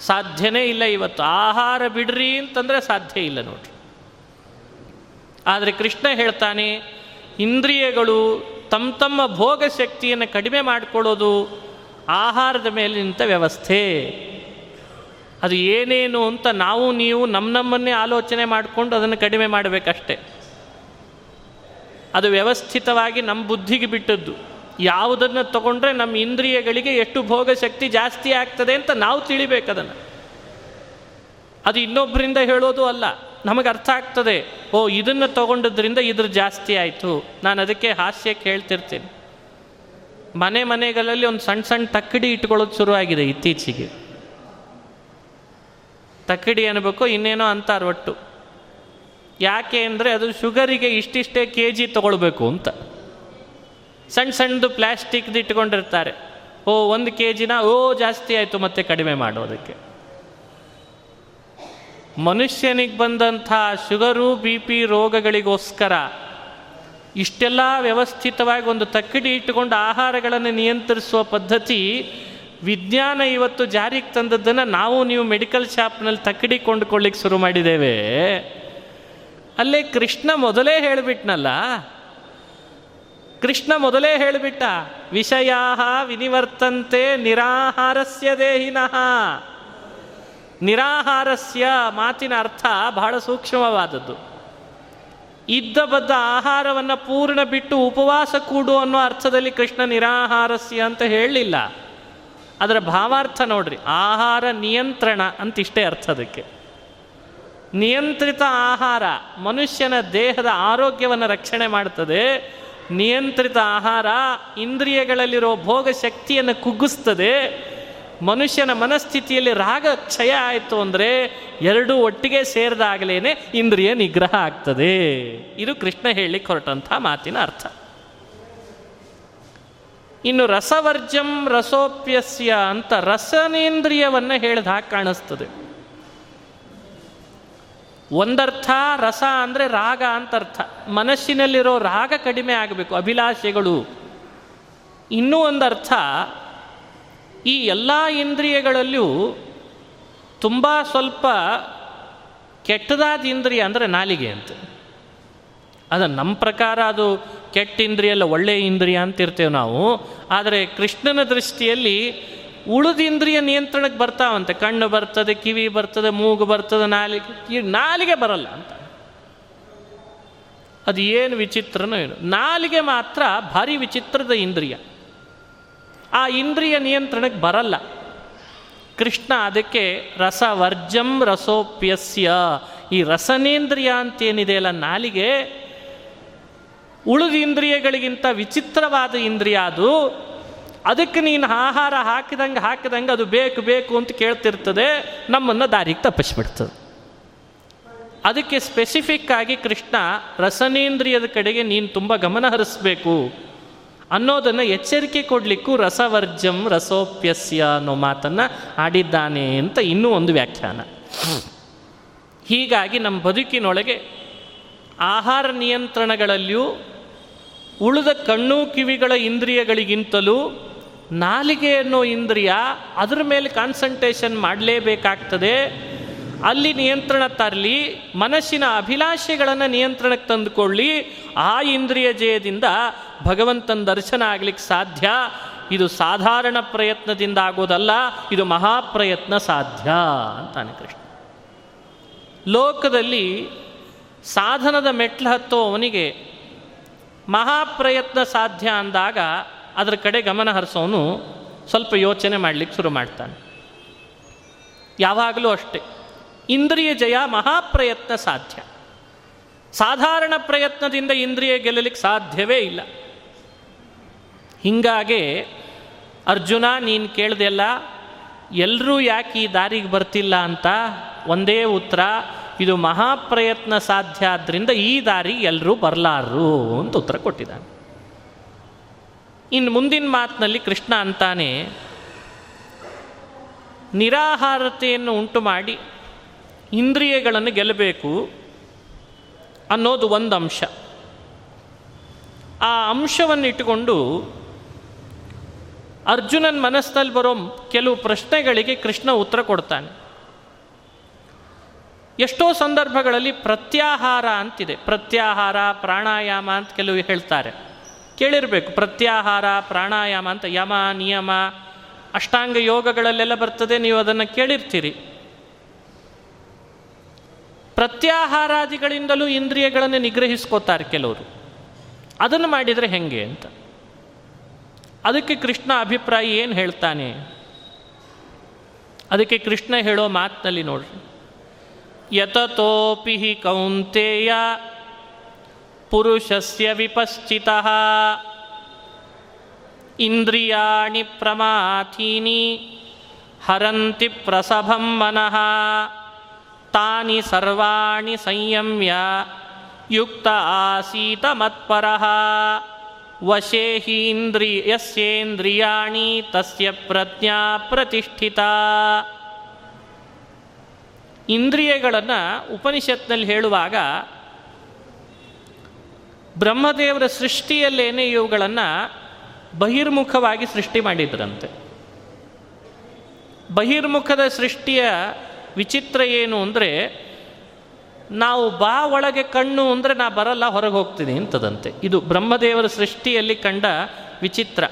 ಸಾಧ್ಯನೇ ಇಲ್ಲ ಇವತ್ತು. ಆಹಾರ ಬಿಡ್ರಿ ಅಂತಂದರೆ ಸಾಧ್ಯ ಇಲ್ಲ ನೋಡ್ರಿ. ಆದರೆ ಕೃಷ್ಣ ಹೇಳ್ತಾನೆ, ಇಂದ್ರಿಯಗಳು ತಮ್ಮ ತಮ್ಮ ಭೋಗ ಶಕ್ತಿಯನ್ನು ಕಡಿಮೆ ಮಾಡಿಕೊಳ್ಳೋದು ಆಹಾರದ ಮೇಲೆ ನಿಂತ ವ್ಯವಸ್ಥೆ. ಅದು ಏನೇನು ಅಂತ ನಾವು ನೀವು ನಮ್ಮ ನಮ್ಮನ್ನೇ ಆಲೋಚನೆ ಮಾಡಿಕೊಂಡು ಅದನ್ನು ಕಡಿಮೆ ಮಾಡಬೇಕಷ್ಟೆ. ಅದು ವ್ಯವಸ್ಥಿತವಾಗಿ ನಮ್ಮ ಬುದ್ಧಿಗೆ ಬಿಟ್ಟದ್ದು. ಯಾವುದನ್ನು ತಗೊಂಡ್ರೆ ನಮ್ಮ ಇಂದ್ರಿಯಗಳಿಗೆ ಎಷ್ಟು ಭೋಗ ಶಕ್ತಿ ಜಾಸ್ತಿ ಆಗ್ತದೆ ಅಂತ ನಾವು ತಿಳಿಬೇಕು ಅದನ್ನು. ಅದು ಇನ್ನೊಬ್ಬರಿಂದ ಹೇಳೋದು ಅಲ್ಲ. ನಮಗೆ ಅರ್ಥ ಆಗ್ತದೆ ಓ, ಇದನ್ನು ತಗೊಂಡಿದ್ದರಿಂದ ಇದ್ರ ಜಾಸ್ತಿ ಆಯಿತು, ನಾನು ಅದಕ್ಕೆ ಹಾಸ್ಯಕ್ಕೆ ಹೇಳ್ತಿರ್ತೀನಿ ಮನೆ ಮನೆಗಳಲ್ಲಿ ಒಂದು ಸಣ್ಣ ಸಣ್ಣ ತಕ್ಕಡಿ ಇಟ್ಕೊಳ್ಳೋದು ಶುರುವಾಗಿದೆ ಇತ್ತೀಚೆಗೆ. ತಕ್ಕಡಿ ಅನ್ಬೇಕು, ಇನ್ನೇನೋ ಅಂತಾರೆ ಒಟ್ಟು. ಯಾಕೆ ಅಂದರೆ ಅದು ಶುಗರಿಗೆ ಇಷ್ಟಿಷ್ಟೇ ಕೆ ಜಿ ತೊಗೊಳ್ಬೇಕು ಅಂತ. ಸಣ್ಣ ಸಣ್ಣದು ಪ್ಲ್ಯಾಸ್ಟಿಕ್ದು ಇಟ್ಕೊಂಡಿರ್ತಾರೆ, ಓ, ಒಂದು ಕೆ ಜಿನ ಓ, ಜಾಸ್ತಿ ಆಯಿತು ಮತ್ತೆ ಕಡಿಮೆ ಮಾಡೋದಕ್ಕೆ ಮನುಷ್ಯನಿಗೆ ಬಂದಂಥ ಶುಗರು, ಬಿ ಪಿ ರೋಗಗಳಿಗೋಸ್ಕರ ಇಷ್ಟೆಲ್ಲ ವ್ಯವಸ್ಥಿತವಾಗಿ ಒಂದು ತಕ್ಕಡಿ ಇಟ್ಟುಕೊಂಡು ಆಹಾರಗಳನ್ನು ನಿಯಂತ್ರಿಸುವ ಪದ್ಧತಿ ವಿಜ್ಞಾನ ಇವತ್ತು ಜಾರಿಗೆ ತಂದದ್ದನ್ನು ನಾವು ನೀವು ಮೆಡಿಕಲ್ ಶಾಪ್ನಲ್ಲಿ ತಕ್ಕಡಿ ಕೊಂಡುಕೊಳ್ಳಿಕ್ಕೆ ಶುರು ಮಾಡಿದ್ದೇವೆ. ಅಲ್ಲೇ ಕೃಷ್ಣ ಮೊದಲೇ ಹೇಳಿಬಿಟ್ನಲ್ಲ? ಕೃಷ್ಣ ಮೊದಲೇ ಹೇಳಿಬಿಟ್ಟ ವಿಷಯಾ ವಿನಿವರ್ತಂತೆ ನಿರಾಹಾರಸ್ಯ ದೇಹಿನಃ. ನಿರಾಹಾರಸ್ಯ ಮಾತಿನ ಅರ್ಥ ಬಹಳ ಸೂಕ್ಷ್ಮವಾದದ್ದು. ಇದ್ದ ಬದ್ದ ಆಹಾರವನ್ನು ಪೂರ್ಣ ಬಿಟ್ಟು ಉಪವಾಸ ಕೂಡು ಅನ್ನೋ ಅರ್ಥದಲ್ಲಿ ಕೃಷ್ಣ ನಿರಾಹಾರಸ್ಯ ಅಂತ ಹೇಳಲಿಲ್ಲ. ಅದರ ಭಾವಾರ್ಥ ನೋಡ್ರಿ, ಆಹಾರ ನಿಯಂತ್ರಣ ಅಂತ ಇಷ್ಟೇ ಅರ್ಥ ಅದಕ್ಕೆ. ನಿಯಂತ್ರಿತ ಆಹಾರ ಮನುಷ್ಯನ ದೇಹದ ಆರೋಗ್ಯವನ್ನು ರಕ್ಷಣೆ ಮಾಡ್ತದೆ. ನಿಯಂತ್ರಿತ ಆಹಾರ ಇಂದ್ರಿಯಗಳಲ್ಲಿರೋ ಭೋಗ ಶಕ್ತಿಯನ್ನು ಕುಗ್ಗಿಸ್ತದೆ. ಮನುಷ್ಯನ ಮನಸ್ಥಿತಿಯಲ್ಲಿ ರಾಗ ಕ್ಷಯ ಆಯಿತು ಅಂದರೆ ಎರಡೂ ಒಟ್ಟಿಗೆ ಸೇರಿದಾಗಲೇ ಇಂದ್ರಿಯ ನಿಗ್ರಹ ಆಗ್ತದೆ. ಇದು ಕೃಷ್ಣ ಹೇಳಿ ಹೊರಟಂಥ ಮಾತಿನ ಅರ್ಥ. ಇನ್ನು ರಸವರ್ಜಂ ರಸೋಪ್ಯಸ್ಯ ಅಂತ ರಸನೇಂದ್ರಿಯವನ್ನು ಹೇಳಿದ ಹಾಗೆ ಕಾಣಿಸ್ತದೆ. ಒಂದರ್ಥ ರಸ ಅಂದರೆ ರಾಗ ಅಂತ ಅರ್ಥ ಮನಸ್ಸಿನಲ್ಲಿರೋ ರಾಗ ಕಡಿಮೆ ಆಗಬೇಕು, ಅಭಿಲಾಷೆಗಳು. ಇನ್ನೂ ಒಂದರ್ಥ ಈ ಎಲ್ಲ ಇಂದ್ರಿಯಗಳಲ್ಲೂ ತುಂಬ ಸ್ವಲ್ಪ ಕೆಟ್ಟದಾದ ಇಂದ್ರಿಯ ಅಂದರೆ ನಾಲಿಗೆ ಅಂತ. ಅದು ನಮ್ಮ ಪ್ರಕಾರ ಅದು ಕೆಟ್ಟ ಇಂದ್ರಿಯ ಅಲ್ಲ, ಒಳ್ಳೆಯ ಇಂದ್ರಿಯ ಅಂತಿರ್ತೇವೆ ನಾವು. ಆದರೆ ಕೃಷ್ಣನ ದೃಷ್ಟಿಯಲ್ಲಿ ಉಳಿದ ಇಂದ್ರಿಯ ನಿಯಂತ್ರಣಕ್ಕೆ ಬರ್ತಾವಂತೆ. ಕಣ್ಣು ಬರ್ತದೆ, ಕಿವಿ ಬರ್ತದೆ, ಮೂಗು ಬರ್ತದೆ, ನಾಲಿಗೆ, ಈ ನಾಲಿಗೆ ಬರಲ್ಲ ಅಂತ. ಅದು ಏನು ವಿಚಿತ್ರನೋ ಏನು ನಾಲಿಗೆ ಮಾತ್ರ ಭಾರಿ ವಿಚಿತ್ರದ ಇಂದ್ರಿಯ. ಆ ಇಂದ್ರಿಯ ನಿಯಂತ್ರಣಕ್ಕೆ ಬರಲ್ಲ. ಕೃಷ್ಣ ಅದಕ್ಕೆ ರಸವರ್ಜಂ ರಸೋಪ್ಯಸ್ಯ. ಈ ರಸನೇಂದ್ರಿಯ ಅಂತೇನಿದೆಯಲ್ಲ ನಾಲಿಗೆ, ಉಳಿದ ಇಂದ್ರಿಯಗಳಿಗಿಂತ ವಿಚಿತ್ರವಾದ ಇಂದ್ರಿಯ ಅದು. ಅದಕ್ಕೆ ನೀನು ಆಹಾರ ಹಾಕಿದಂಗೆ ಹಾಕಿದಂಗೆ ಅದು ಬೇಕು ಬೇಕು ಅಂತ ಕೇಳ್ತಿರ್ತದೆ, ನಮ್ಮನ್ನು ದಾರಿಗೆ ತಪ್ಪಿಸ್ಬಿಡ್ತದೆ. ಅದಕ್ಕೆ ಸ್ಪೆಸಿಫಿಕ್ ಆಗಿ ಕೃಷ್ಣ ರಸನೇಂದ್ರಿಯದ ಕಡೆಗೆ ನೀನು ತುಂಬ ಗಮನ ಹರಿಸ್ಬೇಕು. ಅನ್ನೋದನ್ನು ಎಚ್ಚರಿಕೆ ಕೊಡಲಿಕ್ಕೂ ರಸವರ್ಜಂ ರಸೋಪ್ಯಸ್ಯ ಅನ್ನೋ ಮಾತನ್ನು ಆಡಿದ್ದಾನೆ ಅಂತ ಇನ್ನೂ ಒಂದು ವ್ಯಾಖ್ಯಾನ. ಹೀಗಾಗಿ ನಮ್ಮ ಬದುಕಿನೊಳಗೆ ಆಹಾರ ನಿಯಂತ್ರಣಗಳಲ್ಲಿಯೂ ಉಳಿದ ಕಣ್ಣು ಕಿವಿಗಳ ಇಂದ್ರಿಯಗಳಿಗಿಂತಲೂ ನಾಲಿಗೆ ಅನ್ನೋ ಇಂದ್ರಿಯ ಅದರ ಮೇಲೆ ಕಾನ್ಸಂಟ್ರೇಷನ್ ಮಾಡಲೇಬೇಕಾಗ್ತದೆ. ಅಲ್ಲಿ ನಿಯಂತ್ರಣ ತರಲಿ, ಮನಸ್ಸಿನ ಅಭಿಲಾಷೆಗಳನ್ನು ನಿಯಂತ್ರಣಕ್ಕೆ ತಂದುಕೊಳ್ಳಿ, ಆ ಇಂದ್ರಿಯ ಜಯದಿಂದ ಭಗವಂತನ ದರ್ಶನ ಆಗ್ಲಿಕ್ಕೆ ಸಾಧ್ಯ? ಇದು ಸಾಧಾರಣ ಪ್ರಯತ್ನದಿಂದ ಆಗೋದಲ್ಲ, ಇದು ಮಹಾಪ್ರಯತ್ನ ಸಾಧ್ಯ ಅಂತಾನೆ ಕೃಷ್ಣ. ಲೋಕದಲ್ಲಿ ಸಾಧನದ ಮೆಟ್ಲು ಹತ್ತೋ ಅವನಿಗೆ ಮಹಾಪ್ರಯತ್ನ ಸಾಧ್ಯ ಅಂದಾಗ ಅದರ ಕಡೆ ಗಮನ ಹರಿಸೋನು ಸ್ವಲ್ಪ ಯೋಚನೆ ಮಾಡಲಿಕ್ಕೆ ಶುರು ಮಾಡ್ತಾನೆ. ಯಾವಾಗಲೂ ಅಷ್ಟೆ. ಇಂದ್ರಿಯ ಜಯ ಮಹಾಪ್ರಯತ್ನ ಸಾಧ್ಯ. ಸಾಧಾರಣ ಪ್ರಯತ್ನದಿಂದ ಇಂದ್ರಿಯ ಗೆಲ್ಲಲಿಕ್ಕೆ ಸಾಧ್ಯವೇ ಇಲ್ಲ. ಹೀಗಾಗಿ, ಅರ್ಜುನ, ನೀನು ಕೇಳ್ದೆಲ್ಲ ಎಲ್ಲರೂ ಯಾಕೆ ಈ ದಾರಿಗೆ ಬರ್ತಿಲ್ಲ ಅಂತ ಒಂದೇ ಉತ್ತರ, ಇದು ಮಹಾಪ್ರಯತ್ನ ಸಾಧ್ಯ ಆದ್ದರಿಂದ ಈ ದಾರಿ ಎಲ್ಲರೂ ಬರಲಾರು ಅಂತ ಉತ್ತರ ಕೊಟ್ಟಿದ್ದಾನೆ. ಇನ್ನು ಮುಂದಿನ ಮಾತಿನಲ್ಲಿ ಕೃಷ್ಣ ಅಂತಾನೆ, ನಿರಾಹಾರತೆಯನ್ನು ಉಂಟು ಮಾಡಿ ಇಂದ್ರಿಯಗಳನ್ನು ಗೆಲ್ಲಬೇಕು ಅನ್ನೋದು ಒಂದು ಅಂಶ ಆ ಅಂಶವನ್ನು ಇಟ್ಟುಕೊಂಡು ಅರ್ಜುನನ ಮನಸ್ಸಿನಲ್ಲಿ ಬರೋ ಕೆಲವು ಪ್ರಶ್ನೆಗಳಿಗೆ ಕೃಷ್ಣ ಉತ್ತರ ಕೊಡ್ತಾನೆ. ಎಷ್ಟೋ ಸಂದರ್ಭಗಳಲ್ಲಿ ಪ್ರತ್ಯಾಹಾರ ಅಂತಿದೆ. ಪ್ರತ್ಯಾಹಾರ, ಪ್ರಾಣಾಯಾಮ ಅಂತ ಕೆಲವು ಹೇಳ್ತಾರೆ. ಕೇಳಿರಬೇಕು, ಪ್ರತ್ಯಾಹಾರ, ಪ್ರಾಣಾಯಾಮ ಅಂತ ಯಮ, ನಿಯಮ, ಅಷ್ಟಾಂಗ ಯೋಗಗಳಲ್ಲೆಲ್ಲ ಬರ್ತದೆ, ನೀವು ಅದನ್ನು ಕೇಳಿರ್ತೀರಿ. ಪ್ರತ್ಯಾಹಾರಾದಿಗಳಿಂದಲೂ ಇಂದ್ರಿಯಗಳನ್ನು ನಿಗ್ರಹಿಸ್ಕೋತಾರೆ ಕೆಲವರು. ಅದನ್ನು ಮಾಡಿದರೆ ಹೆಂಗೆ ಅಂತ. ಅದಕ್ಕೆ ಕೃಷ್ಣ ಅಭಿಪ್ರಾಯ ಏನು ಹೇಳ್ತಾನೆ? ಅದಕ್ಕೆ ಕೃಷ್ಣ ಹೇಳೋ ಮಾತಿನಲ್ಲಿ ನೋಡ್ರಿ. ಯತತೋಪಿ ಹಿ ಕೌಂತೆಯ ಪುರುಷಸ್ಯ ವಿಪಶ್ಚಿತ ಇಂದ್ರಿಯಾಣಿ ಪ್ರಮಾಥೀನಿ ಹರಂತಿ ಪ್ರಸಭಂ ಮನಃ ತಾನಿ ಸರ್ವಾಣಿ ಸಂಯಮ್ಯ ಯುಕ್ತ ಆಸೀತ ಮತ್ಪರಃ ವಶೇ ಹಿ ಇಂದ್ರಿ ಯಸ್ಯೇಂದ್ರಿಯಾಣಿ ತಸ್ಯ ಪ್ರಜ್ಞಾ ಪ್ರತಿಷ್ಠಿತ. ಇಂದ್ರಿಯಗಳನ್ನು ಉಪನಿಷತ್ನಲ್ಲಿ ಹೇಳುವಾಗ ಬ್ರಹ್ಮದೇವರ ಸೃಷ್ಟಿಯಲ್ಲೇನೆ ಇವುಗಳನ್ನು ಬಹಿರ್ಮುಖವಾಗಿ ಸೃಷ್ಟಿ ಮಾಡಿದ್ರಂತೆ. ಬಹಿರ್ಮುಖದ ಸೃಷ್ಟಿಯ ವಿಚಿತ್ರ ಏನು ಅಂದರೆ ನಾವು ಬಾ ಒಳಗೆ ಕಣ್ಣು ಅಂದರೆ ನಾ ಬರಲ್ಲ, ಹೊರಗೆ ಹೋಗ್ತೀನಿ ಅಂತದಂತೆ. ಇದು ಬ್ರಹ್ಮದೇವರ ಸೃಷ್ಟಿಯಲ್ಲಿ ಕಂಡ ವಿಚಿತ್ರ.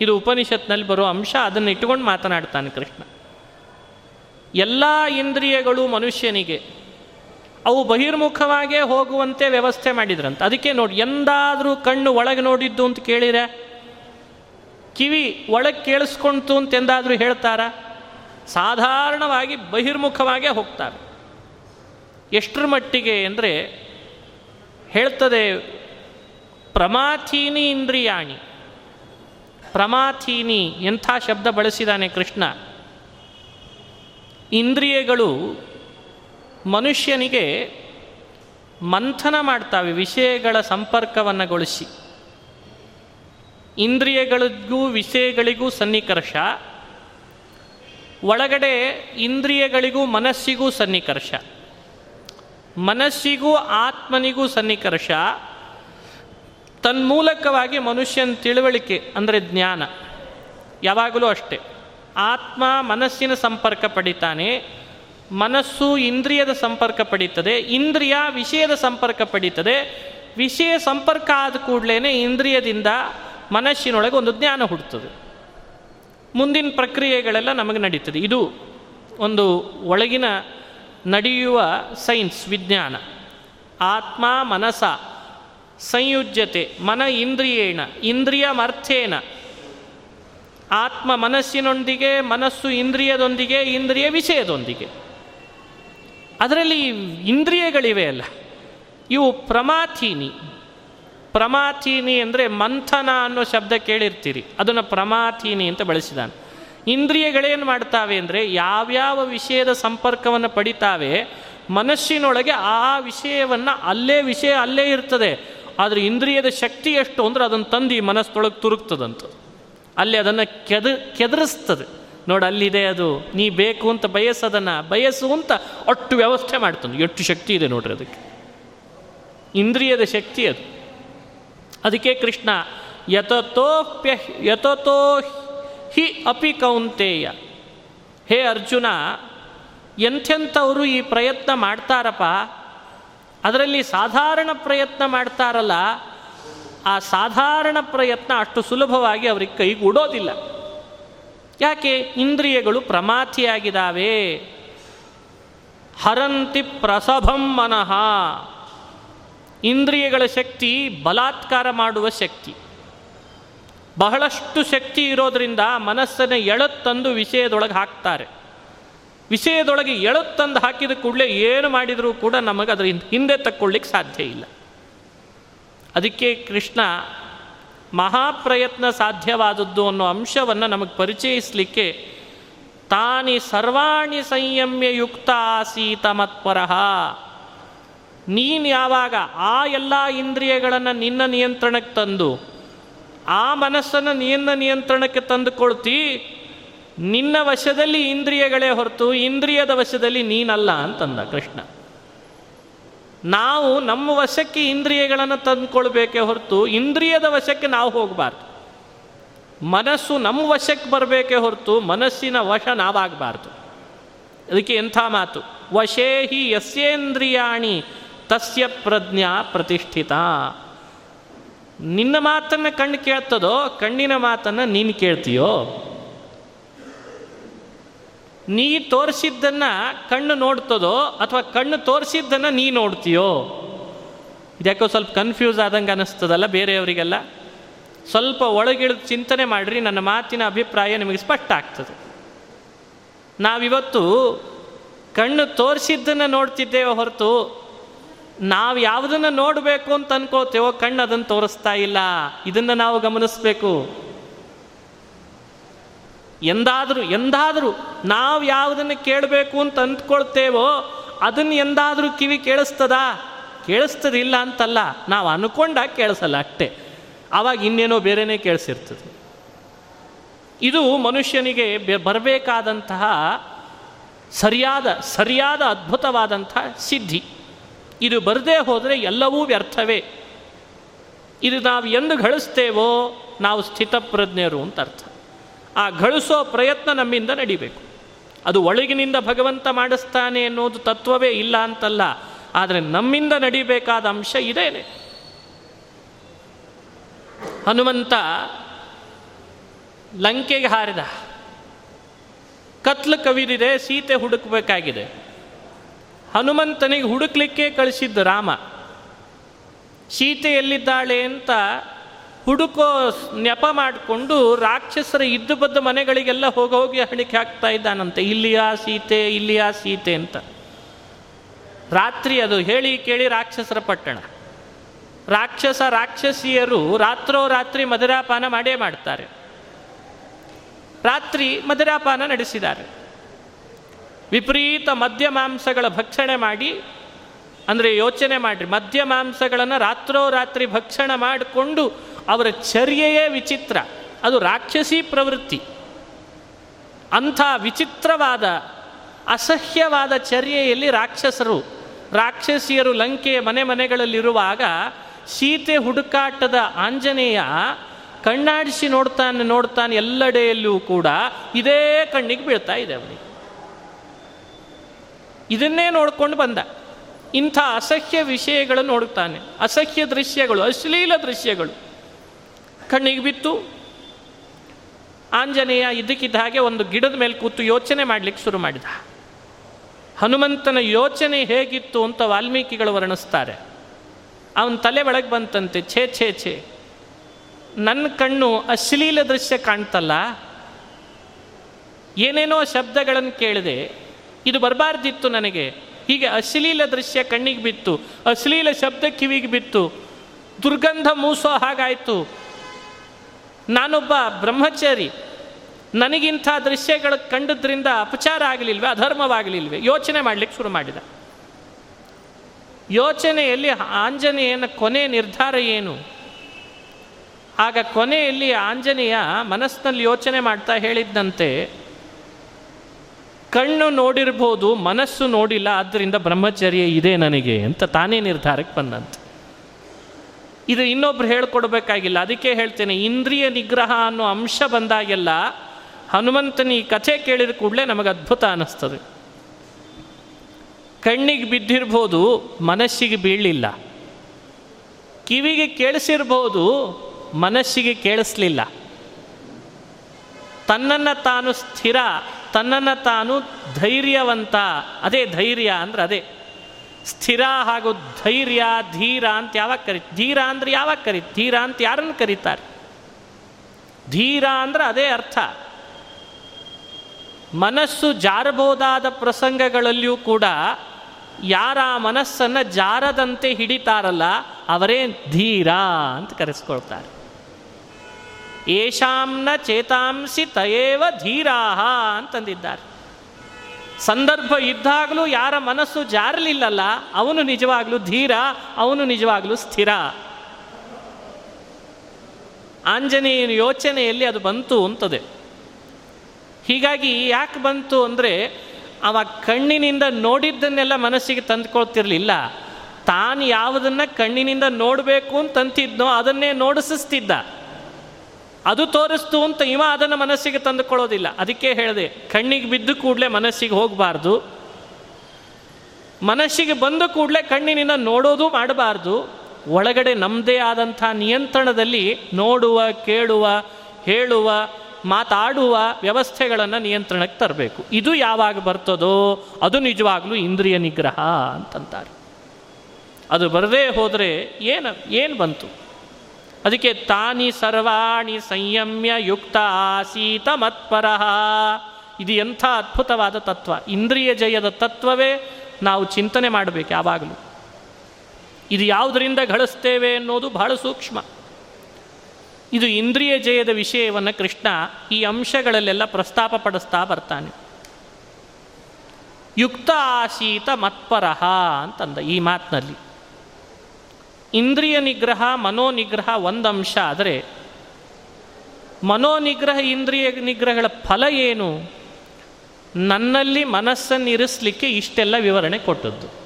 ಇದು ಉಪನಿಷತ್ನಲ್ಲಿ ಬರೋ ಅಂಶ, ಅದನ್ನು ಇಟ್ಟುಕೊಂಡು ಮಾತನಾಡ್ತಾನೆ ಕೃಷ್ಣ. ಎಲ್ಲ ಇಂದ್ರಿಯಗಳು ಮನುಷ್ಯನಿಗೆ, ಅವು ಬಹಿರ್ಮುಖವಾಗೇ ಹೋಗುವಂತೆ ವ್ಯವಸ್ಥೆ ಮಾಡಿದ್ರಂತೆ. ಅದಕ್ಕೆ ನೋಡಿ, ಎಂದಾದರೂ ಕಣ್ಣು ಒಳಗೆ ನೋಡಿದ್ದು ಅಂತ ಕೇಳಿರೆ? ಕಿವಿ ಒಳಗೆ ಕೇಳಿಸ್ಕೊಂತು ಅಂತ ಎಂದಾದರೂ ಹೇಳ್ತಾರ? ಸಾಧಾರಣವಾಗಿ ಬಹಿರ್ಮುಖವಾಗೇ ಹೋಗ್ತಾರೆ. ಎಷ್ಟರ ಮಟ್ಟಿಗೆ ಅಂದರೆ ಹೇಳ್ತದೆ, ಪ್ರಮಾಥೀನಿ ಇಂದ್ರಿಯಾಣಿ. ಪ್ರಮಾಥೀನಿ ಎಂಥ ಶಬ್ದ ಬಳಸಿದಾನೆ ಕೃಷ್ಣ? ಇಂದ್ರಿಯಗಳು ಮನುಷ್ಯನಿಗೆ ಮಂಥನ ಮಾಡ್ತಾವೆ, ವಿಷಯಗಳ ಸಂಪರ್ಕವನ್ನುಗೊಳಿಸಿ ಇಂದ್ರಿಯಗಳಿಗೂ ವಿಷಯಗಳಿಗೂ ಸನ್ನಿಕರ್ಷ. ಒಳಗಡೆ ಇಂದ್ರಿಯಗಳಿಗೂ ಮನಸ್ಸಿಗೂ ಸನ್ನಿಕರ್ಷ. ಮನಸ್ಸಿಗೂ ಆತ್ಮನಿಗೂ ಸನ್ನಿಕರ್ಷ. ತನ್ಮೂಲಕವಾಗಿ ಮನುಷ್ಯನ ತಿಳುವಳಿಕೆ ಅಂದರೆ ಜ್ಞಾನ. ಯಾವಾಗಲೂ ಅಷ್ಟೆ. ಆತ್ಮ ಮನಸ್ಸಿನ ಸಂಪರ್ಕ ಪಡಿತಾನೆ. ಮನಸ್ಸು ಇಂದ್ರಿಯದ ಸಂಪರ್ಕ ಪಡೀತದೆ. ಇಂದ್ರಿಯ ವಿಷಯದ ಸಂಪರ್ಕ ಪಡೀತದೆ. ವಿಷಯ ಸಂಪರ್ಕ ಆದ ಕೂಡಲೇ ಇಂದ್ರಿಯದಿಂದ ಮನಸ್ಸಿನೊಳಗೆ ಒಂದು ಜ್ಞಾನ ಹುಡ್ತದೆ. ಮುಂದಿನ ಪ್ರಕ್ರಿಯೆಗಳೆಲ್ಲ ನಮಗೆ ನಡೀತದೆ. ಇದು ಒಂದು ಒಳಗಿನ ನಡೆಯುವ ಸೈನ್ಸ್ ವಿಜ್ಞಾನ. ಆತ್ಮ, ಮನಸ, ಸಂಯುಜ್ಯತೆ, ಮನ ಇಂದ್ರಿಯೇಣ ಇಂದ್ರಿಯ ಮರ್ಥೇನ ಆತ್ಮ ಮನಸ್ಸಿನೊಂದಿಗೆ, ಮನಸ್ಸು ಇಂದ್ರಿಯದೊಂದಿಗೆ, ಇಂದ್ರಿಯ ವಿಷಯದೊಂದಿಗೆ. ಅದರಲ್ಲಿ ಇಂದ್ರಿಯಗಳಿವೆ ಅಲ್ಲ. ಇವು ಪ್ರಮಾಥೀನಿ. ಪ್ರಮಾಥೀನಿ ಅಂದರೆ ಮಂಥನ ಅನ್ನೋ ಶಬ್ದ ಕೇಳಿರ್ತೀರಿ. ಅದನ್ನು ಪ್ರಮಾಥೀನಿ ಅಂತ ಬಳಸಿದಾನೆ. ಇಂದ್ರಿಯಗಳೇನು ಮಾಡ್ತಾವೆ ಅಂದರೆ ಯಾವ್ಯಾವ ವಿಷಯದ ಸಂಪರ್ಕವನ್ನು ಪಡಿತಾವೆ ಮನಸ್ಸಿನೊಳಗೆ ಆ ವಿಷಯವನ್ನು ಅಲ್ಲೇ ವಿಷಯ ಅಲ್ಲೇ ಇರ್ತದೆ. ಆದರೆ ಇಂದ್ರಿಯದ ಶಕ್ತಿ ಎಷ್ಟು ಅಂದರೆ ಅದನ್ನು ತಂದು ಈ ಮನಸ್ಸೊಳಗೆ ತುರುಕ್ತದಂತ. ಅಲ್ಲಿ ಅದನ್ನು ಕೆದ, ಕೆದರಿಸ್ತದೆ. ನೋಡಿ ಅಲ್ಲಿದೆ ಅದು. ನೀ ಬೇಕು ಅಂತ ಬಯಸದನ್ನು, ಬಯಸು ಅಂತ ಅಷ್ಟು ವ್ಯವಸ್ಥೆ ಮಾಡ್ತದೆ. ಎಷ್ಟು ಶಕ್ತಿ ಇದೆ ನೋಡ್ರಿ ಅದಕ್ಕೆ. ಇಂದ್ರಿಯದ ಶಕ್ತಿ ಅದು. ಅದಕ್ಕೆ ಕೃಷ್ಣ ಯತತೋಪ್ಯ ಯತತೋ ಹಿ ಅಪಿ ಕೌಂತೇಯ. ಹೇ ಅರ್ಜುನ, ಎಂಥೆಂಥವರು ಈ ಪ್ರಯತ್ನ ಮಾಡ್ತಾರಪ್ಪ? ಅದರಲ್ಲಿ ಸಾಧಾರಣ ಪ್ರಯತ್ನ ಮಾಡ್ತಾರಲ್ಲ, ಆ ಸಾಧಾರಣ ಪ್ರಯತ್ನ ಅಷ್ಟು ಸುಲಭವಾಗಿ ಅವ್ರಿಗೆ ಕೈಗೂಡೋದಿಲ್ಲ. ಯಾಕೆ? ಇಂದ್ರಿಯಗಳು ಪ್ರಮಾಥಿಯಾಗಿದ್ದಾವೆ ಹರಂತಿ ಪ್ರಸಭಂ ಮನಃ. ಇಂದ್ರಿಯಗಳ ಶಕ್ತಿ ಬಲಾತ್ಕಾರ ಮಾಡುವ ಶಕ್ತಿ. ಬಹಳಷ್ಟು ಶಕ್ತಿ ಇರೋದರಿಂದ ಮನಸ್ಸನ್ನು ಎಳತ್ತಂದು ವಿಷಯದೊಳಗೆ ಹಾಕ್ತಾರೆ. ವಿಷಯದೊಳಗೆ ಎಳತ್ತಂದು ಹಾಕಿದ ಕೂಡಲೇ ಏನು ಮಾಡಿದರೂ ಕೂಡ ನಮಗೆ ಅದರ ಹಿಂದೆ ತಕ್ಕೊಳ್ಳಿಕ್ಕೆ ಸಾಧ್ಯ ಇಲ್ಲ. ಅದಕ್ಕೆ ಕೃಷ್ಣ ಮಹಾಪ್ರಯತ್ನ ಸಾಧ್ಯವಾದದ್ದು ಅನ್ನೋ ಅಂಶವನ್ನು ನಮಗೆ ಪರಿಚಯಿಸಲಿಕ್ಕೆ ತಾನಿ ಸರ್ವಾಣಿ ಸಂಯಮ್ಯ ಯುಕ್ತ ಆಸೀತ ಮತ್ಪರಹ. ನೀನು ಯಾವಾಗ ಆ ಎಲ್ಲ ಇಂದ್ರಿಯಗಳನ್ನು ನಿನ್ನ ನಿಯಂತ್ರಣಕ್ಕೆ ತಂದು ಆ ಮನಸ್ಸನ್ನು ನಿನ್ನ ನಿಯಂತ್ರಣಕ್ಕೆ ತಂದುಕೊಳ್ತಿ. ನಿನ್ನ ವಶದಲ್ಲಿ ಇಂದ್ರಿಯಗಳೇ ಹೊರತು, ಇಂದ್ರಿಯದ ವಶದಲ್ಲಿ ನೀನಲ್ಲ ಅಂತಂದ ಕೃಷ್ಣ. ನಾವು ನಮ್ಮ ವಶಕ್ಕೆ ಇಂದ್ರಿಯಗಳನ್ನು ತಂದುಕೊಳ್ಬೇಕೇ ಹೊರತು, ಇಂದ್ರಿಯದ ವಶಕ್ಕೆ ನಾವು ಹೋಗಬಾರ್ದು. ಮನಸ್ಸು ನಮ್ಮ ವಶಕ್ಕೆ ಬರಬೇಕೇ ಹೊರತು, ಮನಸ್ಸಿನ ವಶ ನಾವಾಗಬಾರ್ದು. ಅದಕ್ಕೆ ಎಂಥ ಮಾತು? ವಶೇಹಿ ಯಸ್ಯೇಂದ್ರಿಯಾಣಿ ತಸ್ಯ ಪ್ರಜ್ಞಾ ಪ್ರತಿಷ್ಠಿತ. ನಿನ್ನ ಮಾತನ್ನು ಕಣ್ಣು ಕೇಳ್ತದೋ, ಕಣ್ಣಿನ ಮಾತನ್ನು ನೀನು ಕೇಳ್ತೀಯೋ? ನೀ ತೋರಿಸಿದ್ದನ್ನು ಕಣ್ಣು ನೋಡ್ತದೋ, ಅಥವಾ ಕಣ್ಣು ತೋರಿಸಿದ್ದನ್ನು ನೀ ನೋಡ್ತೀಯೋ? ಇದ್ಯಾಕೋ ಸ್ವಲ್ಪ ಕನ್ಫ್ಯೂಸ್ ಆದಂಗೆ ಅನ್ನಿಸ್ತದಲ್ಲ ಬೇರೆಯವರಿಗೆಲ್ಲ? ಸ್ವಲ್ಪ ಒಳಗಿಳಿದು ಚಿಂತನೆ ಮಾಡಿರಿ, ನನ್ನ ಮಾತಿನ ಅಭಿಪ್ರಾಯ ನಿಮಗೆ ಸ್ಪಷ್ಟ ಆಗ್ತದೆ. ನಾವಿವತ್ತು ಕಣ್ಣು ತೋರಿಸಿದ್ದನ್ನು ನೋಡ್ತಿದ್ದೇವೆ ಹೊರತು ನಾವು ಯಾವುದನ್ನು ನೋಡಬೇಕು ಅಂತ ಅನ್ಕೋತೇವೋ ಕಣ್ಣು ಅದನ್ನು ತೋರಿಸ್ತಾ ಇಲ್ಲ. ಇದನ್ನು ನಾವು ಗಮನಿಸಬೇಕು. ಎಂದಾದರೂ ಎಂದಾದರೂ ನಾವು ಯಾವುದನ್ನು ಕೇಳಬೇಕು ಅಂತ ಅಂದ್ಕೊಳ್ತೇವೋ ಅದನ್ನು ಎಂದಾದರೂ ಕಿವಿ ಕೇಳಿಸ್ತದಾ? ಕೇಳಿಸ್ತದಿಲ್ಲ ಅಂತಲ್ಲ. ನಾವು ಅನ್ಕೊಂಡಾಗ ಕೇಳಿಸಲ್ಲ ಅಷ್ಟೇ. ಆವಾಗ ಇನ್ನೇನೋ ಬೇರೆನೇ ಕೇಳಿಸಿರ್ತದೆ. ಇದು ಮನುಷ್ಯನಿಗೆ ಬರಬೇಕಾದಂತಹ ಸರಿಯಾದ ಸರಿಯಾದ ಅದ್ಭುತವಾದಂತಹ ಸಿದ್ಧಿ. ಇದು ಬರದೇ ಹೋದರೆ ಎಲ್ಲವೂ ವ್ಯರ್ಥವೇ. ಇದು ನಾವು ಎಂದು ಗಳಿಸ್ತೇವೋ ನಾವು ಸ್ಥಿತಪ್ರಜ್ಞರು ಅಂತ ಅರ್ಥ. ಆ ಗಳಿಸೋ ಪ್ರಯತ್ನ ನಮ್ಮಿಂದ ನಡಿಬೇಕು. ಅದು ಒಳಗಿನಿಂದ ಭಗವಂತ ಮಾಡಿಸ್ತಾನೆ ಅನ್ನೋದು ತತ್ವವೇ ಇಲ್ಲ ಅಂತಲ್ಲ, ಆದರೆ ನಮ್ಮಿಂದ ನಡಿಬೇಕಾದ ಅಂಶ ಇದೇನೆ. ಹನುಮಂತ ಲಂಕೆಗೆ ಹಾರಿದ, ಕತ್ಲು ಕವಿದಿದೆ ಸೀತೆ ಹುಡುಕಬೇಕಾಗಿದೆ. ಹನುಮಂತನಿಗೆ ಹುಡುಕ್ಲಿಕ್ಕೆ ಕಳಿಸಿದ್ದು ರಾಮ ಸೀತೆ ಎಲ್ಲಿದ್ದಾಳೆ ಅಂತ ಹುಡುಕೋ ನೆಪ ಮಾಡಿಕೊಂಡು ರಾಕ್ಷಸರ ಇದ್ದು ಬದ್ದ ಮನೆಗಳಿಗೆಲ್ಲ ಹೋಗಿ ಹೋಗಿ ಹಣಿಕೆ ಹಾಕ್ತಾ ಇದ್ದಾನಂತೆ. ಇಲ್ಲಿಯ ಸೀತೆ ಇಲ್ಲಿಯ ಸೀತೆ ಅಂತ. ರಾತ್ರಿ ಅದು ಹೇಳಿ ಕೇಳಿ ರಾಕ್ಷಸರ ಪಟ್ಟಣ. ರಾಕ್ಷಸ ರಾಕ್ಷಸಿಯರು ರಾತ್ರೋ ರಾತ್ರಿ ಮಧುರಾಪಾನ ಮಾಡೇ ಮಾಡ್ತಾರೆ. ರಾತ್ರಿ ಮಧುರಾಪಾನ ನಡೆಸಿದ್ದಾರೆ. ವಿಪರೀತ ಮದ್ಯ ಮಾಂಸಗಳ ಭಕ್ಷಣೆ ಮಾಡಿ, ಅಂದರೆ ಯೋಚನೆ ಮಾಡಿರಿ ಮದ್ಯ ಮಾಂಸಗಳನ್ನು ರಾತ್ರೋರಾತ್ರಿ ಭಕ್ಷಣ ಮಾಡಿಕೊಂಡು ಅವರ ಚರ್ಯೆಯೇ ವಿಚಿತ್ರ. ಅದು ರಾಕ್ಷಸಿ ಪ್ರವೃತ್ತಿ. ಅಂಥ ವಿಚಿತ್ರವಾದ, ಅಸಹ್ಯವಾದ ಚರ್ಯೆಯಲ್ಲಿ ರಾಕ್ಷಸರು, ರಾಕ್ಷಸಿಯರು ಲಂಕೆಯ ಮನೆ ಮನೆಗಳಲ್ಲಿರುವಾಗ ಸೀತೆ ಹುಡುಕಾಟದ ಆಂಜನೇಯ ಕಣ್ಣಾಡಿಸಿ ನೋಡ್ತಾನೆ ನೋಡ್ತಾನೆ ಎಲ್ಲೆಡೆಯಲ್ಲೂ ಕೂಡ ಇದೇ ಕಣ್ಣಿಗೆ ಬೀಳ್ತಾ ಇದೆ ಅವನಿಗೆ. ಇದನ್ನೇ ನೋಡಿಕೊಂಡು ಬಂದ. ಇಂಥ ಅಸಹ್ಯ ವಿಷಯಗಳನ್ನು ನೋಡುತ್ತಾನೆ. ಅಸಹ್ಯ ದೃಶ್ಯಗಳು, ಅಶ್ಲೀಲ ದೃಶ್ಯಗಳು. ಕಣ್ಣಿಗೆ ಬಿತ್ತು. ಆಂಜನೇಯ ಇದಕ್ಕಿದ್ದ ಹಾಗೆ ಒಂದು ಗಿಡದ ಮೇಲೆ ಕೂತು ಯೋಚನೆ ಮಾಡಲಿಕ್ಕೆ ಶುರು ಮಾಡಿದ. ಹನುಮಂತನ ಯೋಚನೆ ಹೇಗಿತ್ತು ಅಂತ ವಾಲ್ಮೀಕಿಗಳು ವರ್ಣಿಸ್ತಾರೆ. ಅವನ ತಲೆ ಒಳಗೆ ಬಂತಂತೆ, ಛೇ ಛೇ ಛೇ. ನನ್ನ ಕಣ್ಣು ಅಶ್ಲೀಲ ದೃಶ್ಯ ಕಾಣ್ತಲ್ಲ. ಏನೇನೋ ಶಬ್ದಗಳನ್ನು ಕೇಳಿದೆ. ಇದು ಬರಬಾರ್ದಿತ್ತು ನನಗೆ. ಹೀಗೆ ಅಶ್ಲೀಲ ದೃಶ್ಯ ಕಣ್ಣಿಗೆ ಬಿತ್ತು, ಅಶ್ಲೀಲ ಶಬ್ದ ಕಿವಿಗೆ ಬಿತ್ತು, ದುರ್ಗಂಧ ಮೂಸೋ ಹಾಗಾಯಿತು. ನಾನೊಬ್ಬ ಬ್ರಹ್ಮಚಾರಿ, ನನಗಿಂಥ ದೃಶ್ಯಗಳು ಕಂಡದ್ರಿಂದ ಅಪಚಾರ ಆಗಲಿಲ್ವೇ, ಅಧರ್ಮವಾಗಲಿಲ್ವೇ? ಯೋಚನೆ ಮಾಡಲಿಕ್ಕೆ ಶುರು ಮಾಡಿದ. ಯೋಚನೆಯಲ್ಲಿ ಆಂಜನೇಯನ ಕೊನೆ ನಿರ್ಧಾರ ಏನು? ಆಗ ಕೊನೆಯಲ್ಲಿ ಆಂಜನೇಯ ಮನಸ್ಸಿನಲ್ಲಿ ಯೋಚನೆ ಮಾಡ್ತಾ ಹೇಳಿದ್ದಂತೆ ಕಣ್ಣು ನೋಡಿರ್ಬೋದು, ಮನಸ್ಸು ನೋಡಿಲ್ಲ ಆದ್ದರಿಂದ ಬ್ರಹ್ಮಚರ್ಯ ಇದೆ ನನಗೆ ಅಂತ ತಾನೇ ನಿರ್ಧಾರಕ್ಕೆ ಬಂದಂತೆ. ಇದು ಇನ್ನೊಬ್ರು ಹೇಳ್ಕೊಡ್ಬೇಕಾಗಿಲ್ಲ, ಅದಕ್ಕೆ ಹೇಳ್ತೇನೆ, ಇಂದ್ರಿಯ ನಿಗ್ರಹ ಅನ್ನೋ ಅಂಶ ಬಂದಾಗೆಲ್ಲ ಹನುಮಂತನ ಈ ಕಥೆ ಕೇಳಿದ ಕೂಡಲೇ ನಮಗೆ ಅದ್ಭುತ ಅನ್ನಿಸ್ತದೆ ಕಣ್ಣಿಗೆ ಬಿದ್ದಿರ್ಬೋದು, ಮನಸ್ಸಿಗೆ ಬೀಳಲಿಲ್ಲ. ಕಿವಿಗೆ ಕೇಳಿಸಿರ್ಬೋದು, ಮನಸ್ಸಿಗೆ ಕೇಳಿಸ್ಲಿಲ್ಲ. ತನ್ನನ್ನು ತಾನು ಸ್ಥಿರ ತನ್ನನ್ನು ತಾನು ಧೈರ್ಯವಂತ, ಅದೇ ಧೈರ್ಯ ಅಂದ್ರೆ ಅದೇ, ಸ್ಥಿರ ಹಾಗೂ ಧೈರ್ಯ, ಧೀರ ಅಂತ ಯಾವಾಗ ಕರಿ, ಧೀರ ಅಂದ್ರೆ ಯಾವಾಗ ಕರಿ, ಧೀರ ಅಂತ ಯಾರನ್ನು ಕರೀತಾರೆ? ಧೀರ ಅಂದ್ರೆ ಅದೇ ಅರ್ಥ. ಮನಸ್ಸು ಜಾರಬಹುದಾದ ಪ್ರಸಂಗಗಳಲ್ಲಿಯೂ ಕೂಡ ಯಾರ ಮನಸ್ಸನ್ನು ಜಾರದಂತೆ ಹಿಡಿತಾರಲ್ಲ, ಅವರೇ ಧೀರ ಅಂತ ಕರೆಸ್ಕೊಳ್ತಾರೆ. ಏಷಾಂನ ಚೇತಾಂಸಿ ತಯೇವ ಧೀರಾಹ ಅಂತಂದಿದ್ದಾರೆ. ಸಂದರ್ಭ ಇದ್ದಾಗಲೂ ಯಾರ ಮನಸ್ಸು ಜಾರಲಿಲ್ಲಲ್ಲ, ಅವನು ನಿಜವಾಗಲೂ ಧೀರ, ಅವನು ನಿಜವಾಗಲೂ ಸ್ಥಿರ. ಆಂಜನೇಯನ ಯೋಚನೆಯಲ್ಲಿ ಅದು ಬಂತು ಅಂತದೆ. ಹೀಗಾಗಿ ಯಾಕೆ ಬಂತು ಅಂದರೆ, ಅವ ಕಣ್ಣಿನಿಂದ ನೋಡಿದ್ದನ್ನೆಲ್ಲ ಮನಸ್ಸಿಗೆ ತಂದುಕೊಳ್ತಿರ್ಲಿಲ್ಲ. ತಾನು ಯಾವುದನ್ನು ಕಣ್ಣಿನಿಂದ ನೋಡಬೇಕು ಅಂತಂತಿದ್ನೋ ಅದನ್ನೇ ನೋಡಿಸಿಸ್ತಿದ್ದ ಅದು ತೋರಿಸ್ತು ಅಂತ ಇವ ಅದನ್ನು ಮನಸ್ಸಿಗೆ ತಂದುಕೊಳ್ಳೋದಿಲ್ಲ. ಅದಕ್ಕೆ ಹೇಳಿದೆ, ಕಣ್ಣಿಗೆ ಬಿದ್ದು ಕೂಡಲೇ ಮನಸ್ಸಿಗೆ ಹೋಗಬಾರ್ದು. ಮನಸ್ಸಿಗೆ ಬಂದ ಕೂಡಲೇ ಕಣ್ಣಿನಿಂದ ನೋಡೋದು ಮಾಡಬಾರ್ದು. ಒಳಗಡೆ ನಮ್ಮದೇ ಆದಂಥ ನಿಯಂತ್ರಣದಲ್ಲಿ ನೋಡುವ, ಕೇಳುವ, ಹೇಳುವ, ಮಾತಾಡುವ ವ್ಯವಸ್ಥೆಗಳನ್ನು ನಿಯಂತ್ರಣಕ್ಕೆ ತರಬೇಕು. ಇದು ಯಾವಾಗ ಬರ್ತದೋ, ಅದು ನಿಜವಾಗ್ಲೂ ಇಂದ್ರಿಯ ನಿಗ್ರಹ ಅಂತಂತಾರೆ. ಅದು ಬರದೇ ಹೋದರೆ ಏನು ಏನು ಬಂತು? ಅದಕ್ಕೆ ತಾನಿ ಸರ್ವಾಣಿ ಸಂಯಮ್ಯ ಯುಕ್ತ ಆಸೀತ ಮತ್ಪರಃ ಇದು ಎಂಥ ಅದ್ಭುತವಾದ ತತ್ವ. ಇಂದ್ರಿಯ ಜಯದ ತತ್ವವೇ ನಾವು ಚಿಂತನೆ ಮಾಡಬೇಕು ಯಾವಾಗಲೂ. ಇದು ಯಾವುದರಿಂದ ಗಳಿಸ್ತೇವೆ ಅನ್ನೋದು ಬಹಳ ಸೂಕ್ಷ್ಮ. ಇದು ಇಂದ್ರಿಯ ಜಯದ ವಿಷಯವನ್ನು ಕೃಷ್ಣ ಈ ಅಂಶಗಳಲ್ಲೆಲ್ಲ ಪ್ರಸ್ತಾಪ ಪಡಿಸ್ತಾ ಬರ್ತಾನೆ. ಯುಕ್ತ ಆಸೀತ ಮತ್ಪರಹ ಅಂತಂದ ಈ ಮಾತಿನಲ್ಲಿ. ಇಂದ್ರಿಯ ನಿಗ್ರಹ, ಮನೋನಿಗ್ರಹ ಒಂದು ಅಂಶ ಆದರೆ ಮನೋನಿಗ್ರಹ, ಇಂದ್ರಿಯ ನಿಗ್ರಹಗಳ ಫಲ ಏನು? ನನ್ನಲ್ಲಿ ಮನಸ್ಸನ್ನು ಇರಿಸಲಿಕ್ಕೆ ಇಷ್ಟೆಲ್ಲ ವಿವರಣೆ ಕೊಟ್ಟದ್ದು.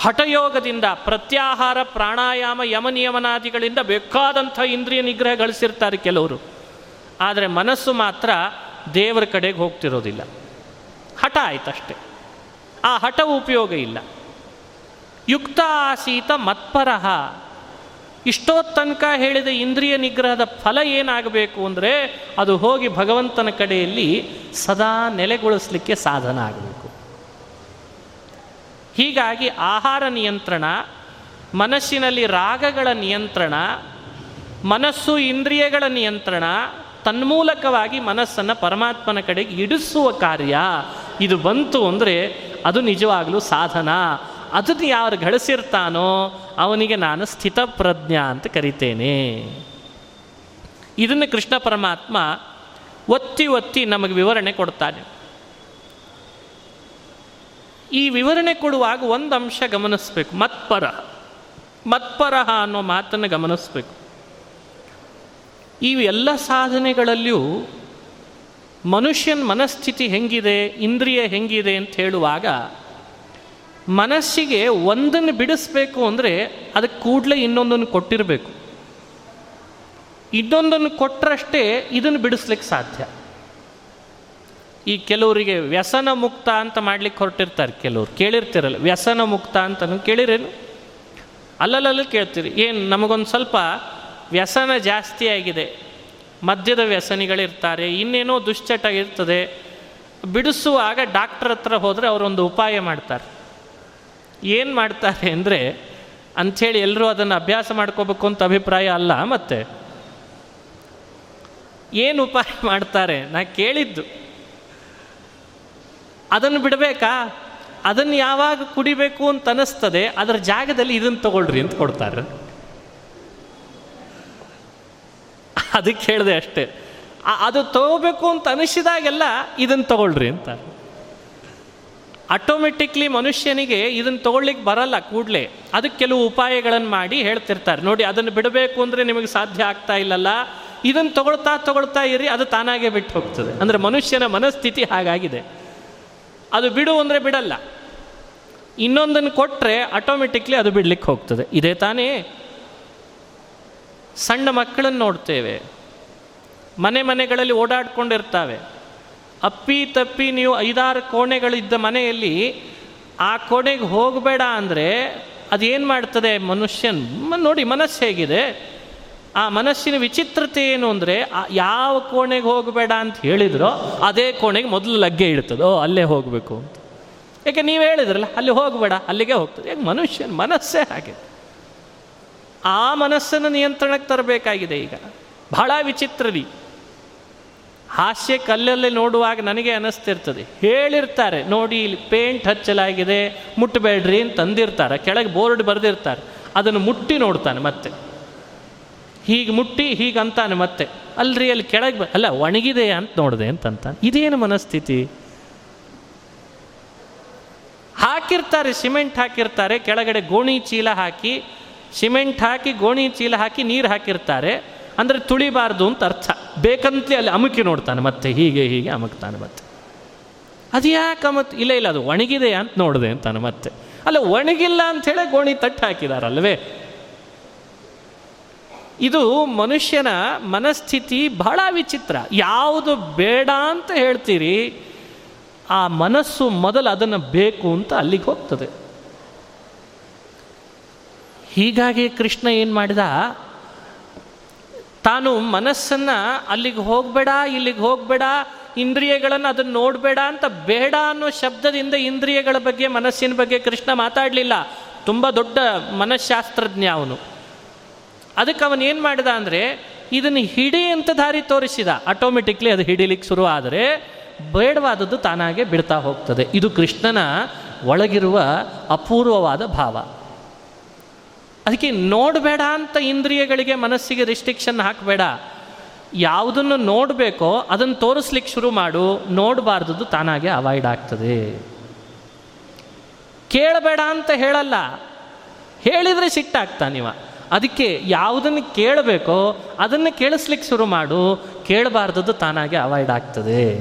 ಹಠಯೋಗದಿಂದ ಪ್ರತ್ಯಾಹಾರ, ಪ್ರಾಣಾಯಾಮ ಯಮ ನಿಯಮನಾದಿಗಳಿಂದ ಬೇಕಾದಂಥ ಇಂದ್ರಿಯ ನಿಗ್ರಹ ಗಳಿಸಿರ್ತಾರೆ ಕೆಲವರು. ಆದರೆ ಮನಸ್ಸು ಮಾತ್ರ ದೇವರ ಕಡೆಗೆ ಹೋಗ್ತಿರೋದಿಲ್ಲ. ಹಠ ಆಯ್ತಷ್ಟೆ. ಆ ಹಠ ಉಪಯೋಗ ಇಲ್ಲ. ಯುಕ್ತ ಆಸೀತ ಮತ್ಪರಹ. ಇಷ್ಟೋ ತನಕ ಹೇಳಿದ ಇಂದ್ರಿಯ ನಿಗ್ರಹದ ಫಲ ಏನಾಗಬೇಕು ಅಂದರೆ ಅದು ಹೋಗಿ ಭಗವಂತನ ಕಡೆಯಲ್ಲಿ ಸದಾ ನೆಲೆಗೊಳಿಸಲಿಕ್ಕೆ ಸಾಧನ ಆಗಬೇಕು. ಹೀಗಾಗಿ ಆಹಾರ ನಿಯಂತ್ರಣ, ಮನಸ್ಸಿನಲ್ಲಿ ರಾಗಗಳ ನಿಯಂತ್ರಣ, ಮನಸ್ಸು ಇಂದ್ರಿಯಗಳ ನಿಯಂತ್ರಣ, ತನ್ಮೂಲಕವಾಗಿ ಮನಸ್ಸನ್ನು ಪರಮಾತ್ಮನ ಕಡೆಗೆ ಇಡಿಸುವ ಕಾರ್ಯ, ಇದು ಬಂತು ಅಂದರೆ ಅದು ನಿಜವಾಗಲೂ ಸಾಧನ. ಅದನ್ನು ಯಾರು ಗಳಿಸಿರ್ತಾನೋ ಅವನಿಗೆ ನಾನು ಸ್ಥಿತಪ್ರಜ್ಞ ಅಂತ ಕರಿತೇನೆ. ಇದನ್ನು ಕೃಷ್ಣ ಪರಮಾತ್ಮ ಒತ್ತಿ ಒತ್ತಿ ನಮಗೆ ವಿವರಣೆ ಕೊಡ್ತಾನೆ. ಈ ವಿವರಣೆ ಕೊಡುವಾಗ ಒಂದು ಅಂಶ ಗಮನಿಸಬೇಕು, ಮತ್ಪರ. ಮತ್ಪರಹ ಅನ್ನೋ ಮಾತನ್ನು ಗಮನಿಸಬೇಕು. ಈ ಎಲ್ಲ ಸಾಧನೆಗಳಲ್ಲಿಯೂ ಮನುಷ್ಯನ ಮನಸ್ಥಿತಿ ಹೆಂಗಿದೆ, ಇಂದ್ರಿಯ ಹೆಂಗಿದೆ ಅಂತ ಹೇಳುವಾಗ ಮನಸ್ಸಿಗೆ ಒಂದನ್ನು ಬಿಡಿಸ್ಬೇಕು ಅಂದರೆ ಅದಕ್ಕೆ ಕೂಡಲೇ ಇನ್ನೊಂದನ್ನು ಕೊಟ್ಟಿರಬೇಕು. ಇನ್ನೊಂದನ್ನು ಕೊಟ್ಟರಷ್ಟೇ ಇದನ್ನು ಬಿಡಿಸ್ಲಿಕ್ಕೆ ಸಾಧ್ಯ. ಈ ಕೆಲವರಿಗೆ ವ್ಯಸನ ಮುಕ್ತ ಅಂತ ಮಾಡ್ಲಿಕ್ಕೆ ಹೊರಟಿರ್ತಾರೆ ಕೆಲವರು. ಕೇಳಿರ್ತಿರಲ್ಲ, ವ್ಯಸನ ಮುಕ್ತ ಅಂತಲೂ ಕೇಳಿರೇನು? ಅಲ್ಲಲ್ಲಲ್ಲಿ ಕೇಳ್ತೀರಿ, ಏನು ನಮಗೊಂದು ಸ್ವಲ್ಪ ವ್ಯಸನ ಜಾಸ್ತಿ ಆಗಿದೆ, ಮದ್ಯದ ವ್ಯಸನಿಗಳಿರ್ತಾರೆ, ಇನ್ನೇನೋ ದುಶ್ಚಟ ಇರ್ತದೆ, ಬಿಡಿಸುವಾಗ ಡಾಕ್ಟರ್ ಹತ್ರ ಹೋದರೆ ಅವರೊಂದು ಉಪಾಯ ಮಾಡ್ತಾರೆ. ಏನು ಮಾಡ್ತಾರೆ ಅಂದರೆ ಅಂಥೇಳಿ ಎಲ್ಲರೂ ಅದನ್ನು ಅಭ್ಯಾಸ ಮಾಡ್ಕೋಬೇಕು ಅಂತ ಅಭಿಪ್ರಾಯ ಅಲ್ಲ, ಮತ್ತೆ ಏನು ಉಪಾಯ ಮಾಡ್ತಾರೆ? ನಾ ಕೇಳಿದ್ದು. ಅದನ್ನು ಬಿಡಬೇಕಾ? ಅದನ್ನು ಯಾವಾಗ ಕುಡಿಬೇಕು ಅಂತ ಅನ್ನಿಸ್ತದೆ, ಅದರ ಜಾಗದಲ್ಲಿ ಇದನ್ನು ತಗೊಳ್ರಿ ಅಂತ ಕೊಡ್ತಾರೆ. ಅದಕ್ಕೆ ಹೇಳಿದೆ ಅಷ್ಟೇ. ಅದು ತಗೋಬೇಕು ಅಂತ ಅನಿಸಿದಾಗೆಲ್ಲ ಇದನ್ನು ತಗೊಳ್ರಿ ಅಂತ ಆಟೋಮೆಟಿಕ್ಲಿ ಮನುಷ್ಯನಿಗೆ ಇದನ್ನು ತಗೊಳ್ಳಿಕ್ಕೆ ಬರಲ್ಲ ಕೂಡಲೇ. ಅದಕ್ಕೆ ಕೆಲವು ಉಪಾಯಗಳನ್ನು ಮಾಡಿ ಹೇಳ್ತಿರ್ತಾರೆ. ನೋಡಿ, ಅದನ್ನು ಬಿಡಬೇಕು ಅಂದರೆ ನಿಮಗೆ ಸಾಧ್ಯ ಆಗ್ತಾ ಇಲ್ಲಲ್ಲ. ಇದನ್ನು ತಗೊಳ್ತಾ ತಗೊಳ್ತಾ ಇರಿ, ಅದು ತಾನಾಗೆ ಬಿಟ್ಟು ಹೋಗ್ತದೆ. ಅಂದರೆ ಮನುಷ್ಯನ ಮನಸ್ಥಿತಿ ಹಾಗಾಗಿದೆ. ಅದು ಬಿಡು ಅಂದರೆ ಬಿಡಲ್ಲ. ಇನ್ನೊಂದನ್ನು ಕೊಟ್ಟರೆ ಆಟೋಮೆಟಿಕ್ಲಿ ಅದು ಬಿಡಲಿಕ್ಕೆ ಹೋಗ್ತದೆ. ಇದೇ ತಾನೇ ಸಣ್ಣ ಮಕ್ಕಳನ್ನು ನೋಡ್ತೇವೆ. ಮನೆ ಮನೆಗಳಲ್ಲಿ ಓಡಾಡ್ಕೊಂಡಿರ್ತಾವೆ. ಅಪ್ಪಿ ತಪ್ಪಿ ನೀವು ಐದಾರು ಕೋಣೆಗಳಿದ್ದ ಮನೆಯಲ್ಲಿ ಆ ಕೋಣೆಗೆ ಹೋಗಬೇಡ ಅಂದರೆ ಅದೇನು ಮಾಡ್ತದೆ ಮನುಷ್ಯನ್? ನೋಡಿ ಮನಸ್ಸು ಹೇಗಿದೆ. ಆ ಮನಸ್ಸಿನ ವಿಚಿತ್ರತೆ ಏನು ಅಂದರೆ ಯಾವ ಕೋಣೆಗೆ ಹೋಗಬೇಡ ಅಂತ ಹೇಳಿದ್ರೋ ಅದೇ ಕೋಣೆಗೆ ಮೊದಲು ಲಗ್ಗೆ ಇಡ್ತದೋ. ಅಲ್ಲೇ ಹೋಗಬೇಕು ಅಂತ. ಯಾಕೆ ನೀವು ಹೇಳಿದ್ರಲ್ಲ, ಅಲ್ಲಿ ಹೋಗಬೇಡ, ಅಲ್ಲಿಗೆ ಹೋಗ್ತದೆ. ಯಾಕೆ ಮನುಷ್ಯನ ಮನಸ್ಸೇ ಹಾಗೆ? ಆ ಮನಸ್ಸನ್ನು ನಿಯಂತ್ರಣಕ್ಕೆ ತರಬೇಕಾಗಿದೆ ಈಗ. ಬಹಳ ವಿಚಿತ್ರ ರೀ ಹಾಸ್ಯ ಕಲ್ಲಲ್ಲಿ ನೋಡುವಾಗ ನನಗೆ ಅನ್ನಿಸ್ತಿರ್ತದೆ ಹೇಳಿರ್ತಾರೆ, ನೋಡಿ, ಇಲ್ಲಿ ಪೇಂಟ್ ಹಚ್ಚಲಾಗಿದೆ ಮುಟ್ಟಬೇಡ್ರಿ ಅಂತ ತಂದಿರ್ತಾರೆ ಕೆಳಗೆ ಬೋರ್ಡ್ ಬರೆದಿರ್ತಾರೆ. ಅದನ್ನು ಮುಟ್ಟಿ ನೋಡ್ತಾನೆ ಮತ್ತೆ. ಹೀಗೆ ಮುಟ್ಟಿ, ಹೀಗೆ ಅಂತಾನೆ ಮತ್ತೆ. ಅಲ್ರಿ, ಅಲ್ಲಿ ಕೆಳಗೆ ಅಲ್ಲ, ಒಣಗಿದೆ ಅಂತ ನೋಡಿದೆ ಅಂತಂತ ಇದೇನು ಮನಸ್ಥಿತಿ? ಹಾಕಿರ್ತಾರೆ, ಸಿಮೆಂಟ್ ಹಾಕಿರ್ತಾರೆ. ಕೆಳಗಡೆ ಗೋಣಿ ಚೀಲ ಹಾಕಿ, ಸಿಮೆಂಟ್ ಹಾಕಿ ಗೋಣಿ ಚೀಲ ಹಾಕಿ ನೀರು ಹಾಕಿರ್ತಾರೆ. ಅಂದರೆ ತುಳಿಬಾರ್ದು ಅಂತ ಅರ್ಥ. ಬೇಕಂತಲೇ ಅಲ್ಲಿ ಅಮುಕಿ ನೋಡ್ತಾನೆ, ಮತ್ತೆ ಹೀಗೆ ಹೀಗೆ ಅಮುಕ್ತಾನೆ ಮತ್ತೆ. ಅದು ಯಾಕೆ ಅಮತ್ ಇಲ್ಲ ಇಲ್ಲ, ಅದು ಒಣಗಿದೆ ಅಂತ ನೋಡಿದೆ ಅಂತಾನೆ ಮತ್ತೆ. ಅಲ್ಲ, ಒಣಗಿಲ್ಲ ಅಂಥೇಳಿ ಗೋಣಿ ತಟ್ಟು ಹಾಕಿದಾರಲ್ವೇ? ಇದು ಮನುಷ್ಯನ ಮನಸ್ಥಿತಿ ಬಹಳ ವಿಚಿತ್ರ. ಯಾವುದು ಬೇಡ ಅಂತ ಹೇಳ್ತೀರಿ, ಆ ಮನಸ್ಸು ಮೊದಲು ಅದನ್ನು ಬೇಕು ಅಂತ ಅಲ್ಲಿಗೆ ಹೋಗ್ತದೆ. ಹೀಗಾಗಿ ಕೃಷ್ಣ ಏನು ಮಾಡಿದ? ತಾನು ಮನಸ್ಸನ್ನು ಅಲ್ಲಿಗೆ ಹೋಗಬೇಡ, ಇಲ್ಲಿಗೆ ಹೋಗಬೇಡ, ಇಂದ್ರಿಯಗಳನ್ನು ಅದನ್ನು ನೋಡಬೇಡ ಅಂತ ಬೇಡ ಅನ್ನೋ ಶಬ್ದದಿಂದ ಇಂದ್ರಿಯಗಳ ಬಗ್ಗೆ, ಮನಸ್ಸಿನ ಬಗ್ಗೆ ಕೃಷ್ಣ ಮಾತಾಡಲಿಲ್ಲ. ತುಂಬ ದೊಡ್ಡ ಮನಃಶಾಸ್ತ್ರಜ್ಞ ಅವನು. ಅದಕ್ಕೆ ಅವನು ಏನು ಮಾಡಿದ ಅಂದರೆ, ಇದನ್ನು ಹಿಡಿ ಅಂತ ದಾರಿ ತೋರಿಸಿದ. ಆಟೋಮೆಟಿಕ್ಲಿ ಅದು ಹಿಡಿಲಿಕ್ಕೆ ಶುರು ಆದರೆ, ಬೇಡವಾದದ್ದು ತಾನಾಗೆ ಬಿಡ್ತಾ ಹೋಗ್ತದೆ. ಇದು ಕೃಷ್ಣನ ಒಳಗಿರುವ ಅಪೂರ್ವವಾದ ಭಾವ. ಅದಕ್ಕೆ ನೋಡಬೇಡ ಅಂತ ಇಂದ್ರಿಯಗಳಿಗೆ ಮನಸ್ಸಿಗೆ ರಿಸ್ಟ್ರಿಕ್ಷನ್ ಹಾಕಬೇಡ. ಯಾವುದನ್ನು ನೋಡಬೇಕೋ ಅದನ್ನು ತೋರಿಸ್ಲಿಕ್ಕೆ ಶುರು ಮಾಡು. ನೋಡಬಾರ್ದದ್ದು ತಾನಾಗೆ ಅವಾಯ್ಡ್ ಆಗ್ತದೆ. ಕೇಳಬೇಡ ಅಂತ ಹೇಳಲ್ಲ. ಹೇಳಿದರೆ ಸಿಟ್ಟಾಗ್ತಾನಿವ ಅದಕ್ಕೆ ಯಾವುದನ್ನು ಕೇಳಬೇಕೋ ಅದನ್ನು ಕೇಳಿಸ್ಲಿಕ್ಕೆ ಶುರು ಮಾಡು. ಕೇಳಬಾರ್ದದ್ದು ತಾನಾಗೆ ಅವಾಯ್ಡ್ ಆಗ್ತದೆ.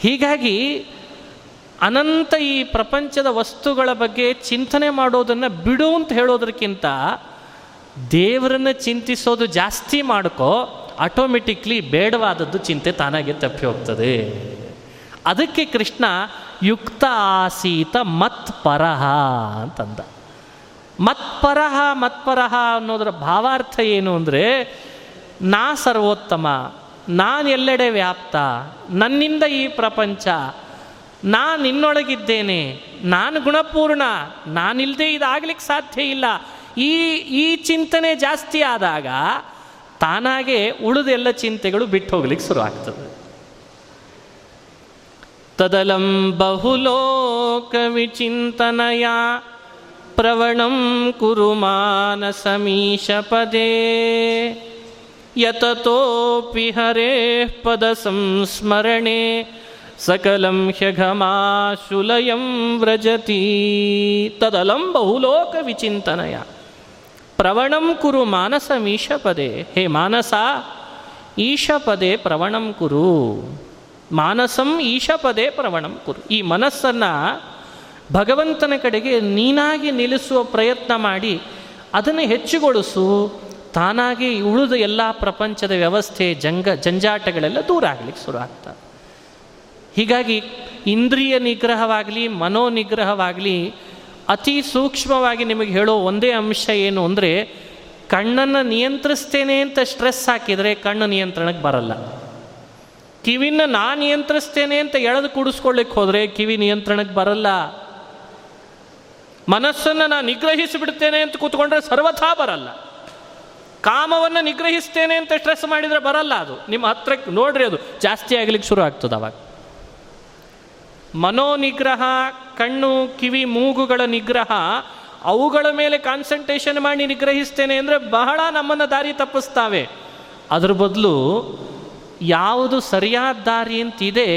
ಹೀಗಾಗಿ ಅನಂತ ಈ ಪ್ರಪಂಚದ ವಸ್ತುಗಳ ಬಗ್ಗೆ ಚಿಂತನೆ ಮಾಡೋದನ್ನು ಬಿಡು ಅಂತ ಹೇಳೋದಕ್ಕಿಂತ ದೇವರನ್ನು ಚಿಂತಿಸೋದು ಜಾಸ್ತಿ ಮಾಡ್ಕೋ ಆಟೋಮೆಟಿಕ್ಲಿ ಬೇಡವಾದದ್ದು ಚಿಂತೆ ತಾನಾಗೆ ತಪ್ಪಿ ಹೋಗ್ತದೆ. ಅದಕ್ಕೆ ಕೃಷ್ಣ ಯುಕ್ತ ಆಸೀತ ಮತ್ ಪರಹ ಅಂತಂದ. ಮತ್ಪರಹ ಮತ್ಪರಹ ಅನ್ನೋದರ ಭಾವಾರ್ಥ ಏನು ಅಂದರೆ, ನಾ ಸರ್ವೋತ್ತಮ, ನಾನು ಎಲ್ಲೆಡೆ ವ್ಯಾಪ್ತ, ನನ್ನಿಂದ ಈ ಪ್ರಪಂಚ ನಾನು ನಿನ್ನೊಳಗಿದ್ದೇನೆ, ನಾನು ಗುಣಪೂರ್ಣ ನಾನಿಲ್ಲದೆ ಇದಾಗಲಿಕ್ಕೆ ಸಾಧ್ಯ ಇಲ್ಲ. ಈ ಈ ಚಿಂತನೆ ಜಾಸ್ತಿ ಆದಾಗ ತಾನಾಗೆ ಉಳಿದೆಲ್ಲ ಚಿಂತೆಗಳು ಬಿಟ್ಟು ಹೋಗ್ಲಿಕ್ಕೆ ಶುರು ಆಗ್ತದೆ. ತದಲಂ ಬಹುಲೋಕ ವಿಚಿಂತನಯ ಪ್ರವಣಂ ಕುರು ಮಾನಸಮೀಶ ಪದೇ ಯತತೋಪಿ ಹರೇ ಪದ ಸಂಸ್ಮರಣೆ ಸಕಲಂ ಹ್ಯಘಮಾಶುಲಯಂ ವ್ರಜತಿ ತದಲಂ ಬಹುಲೋಕ ವಿಚಿಂತನಯ ಪ್ರವಣಂ ಕುರು ಮಾನಸಮೀಶ ಪದೇ ಹೇ ಮಾನಸ ಈಶಪದೇ ಪ್ರವಣಂ ಕುರು ಮಾನಸಂ ಈಶಪದೇ ಪ್ರವಣಂ ಕುರು ಈ ಮನಸ್ಸನ್ನು ಭಗವಂತನ ಕಡೆಗೆ ನೀನಾಗಿ ನಿಲ್ಲಿಸುವ ಪ್ರಯತ್ನ ಮಾಡಿ, ಅದನ್ನು ಹೆಚ್ಚುಗೊಳಿಸು. ತಾನಾಗಿ ಉಳಿದ ಎಲ್ಲ ಪ್ರಪಂಚದ ವ್ಯವಸ್ಥೆ ಜಂಗ ಜಂಜಾಟಗಳೆಲ್ಲ ದೂರ ಆಗಲಿಕ್ಕೆ ಶುರು ಆಗ್ತವೆ ಹೀಗಾಗಿ ಇಂದ್ರಿಯ ನಿಗ್ರಹವಾಗಲಿ ಮನೋ ನಿಗ್ರಹವಾಗಲಿ ಅತಿ ಸೂಕ್ಷ್ಮವಾಗಿ ನಿಮಗೆ ಹೇಳೋ ಒಂದೇ ಅಂಶ ಏನು ಅಂದರೆ ಕಣ್ಣನ್ನು ನಿಯಂತ್ರಿಸ್ತೇನೆ ಅಂತ ಸ್ಟ್ರೆಸ್ ಹಾಕಿದರೆ ಕಣ್ಣು ನಿಯಂತ್ರಣಕ್ಕೆ ಬರಲ್ಲ. ಕಿವಿನ ನಾ ನಿಯಂತ್ರಿಸ್ತೇನೆ ಅಂತ ಎಳೆದು ಕೂಡಿಸ್ಕೊಳ್ಳಿಕ್ಕೆ ಹೋದರೆ ಕಿವಿ ನಿಯಂತ್ರಣಕ್ಕೆ ಬರಲ್ಲ. ಮನಸ್ಸನ್ನು ನಾನು ನಿಗ್ರಹಿಸಿಬಿಡ್ತೇನೆ ಅಂತ ಕೂತ್ಕೊಂಡ್ರೆ ಸರ್ವಥಾ ಬರಲ್ಲ. ಕಾಮವನ್ನು ನಿಗ್ರಹಿಸ್ತೇನೆ ಅಂತ ಸ್ಟ್ರೆಸ್ ಮಾಡಿದರೆ ಬರಲ್ಲ ಅದು. ನಿಮ್ಮ ಹತ್ರಕ್ಕೆ ನೋಡ್ರಿ ಅದು ಜಾಸ್ತಿ ಆಗ್ಲಿಕ್ಕೆ ಶುರು ಆಗ್ತದೆ ಅವಾಗ. ಮನೋ ನಿಗ್ರಹ ಕಣ್ಣು, ಕಿವಿ, ಮೂಗುಗಳ ನಿಗ್ರಹ, ಅವುಗಳ ಮೇಲೆ ಕಾನ್ಸಂಟ್ರೇಷನ್ ಮಾಡಿ ನಿಗ್ರಹಿಸ್ತೇನೆ ಅಂದರೆ ಬಹಳ ನಮ್ಮನ್ನು ದಾರಿ ತಪ್ಪಿಸ್ತಾವೆ. ಅದ್ರ ಬದಲು ಯಾವುದು ಸರಿಯಾದ ದಾರಿ ಅಂತಿದೆ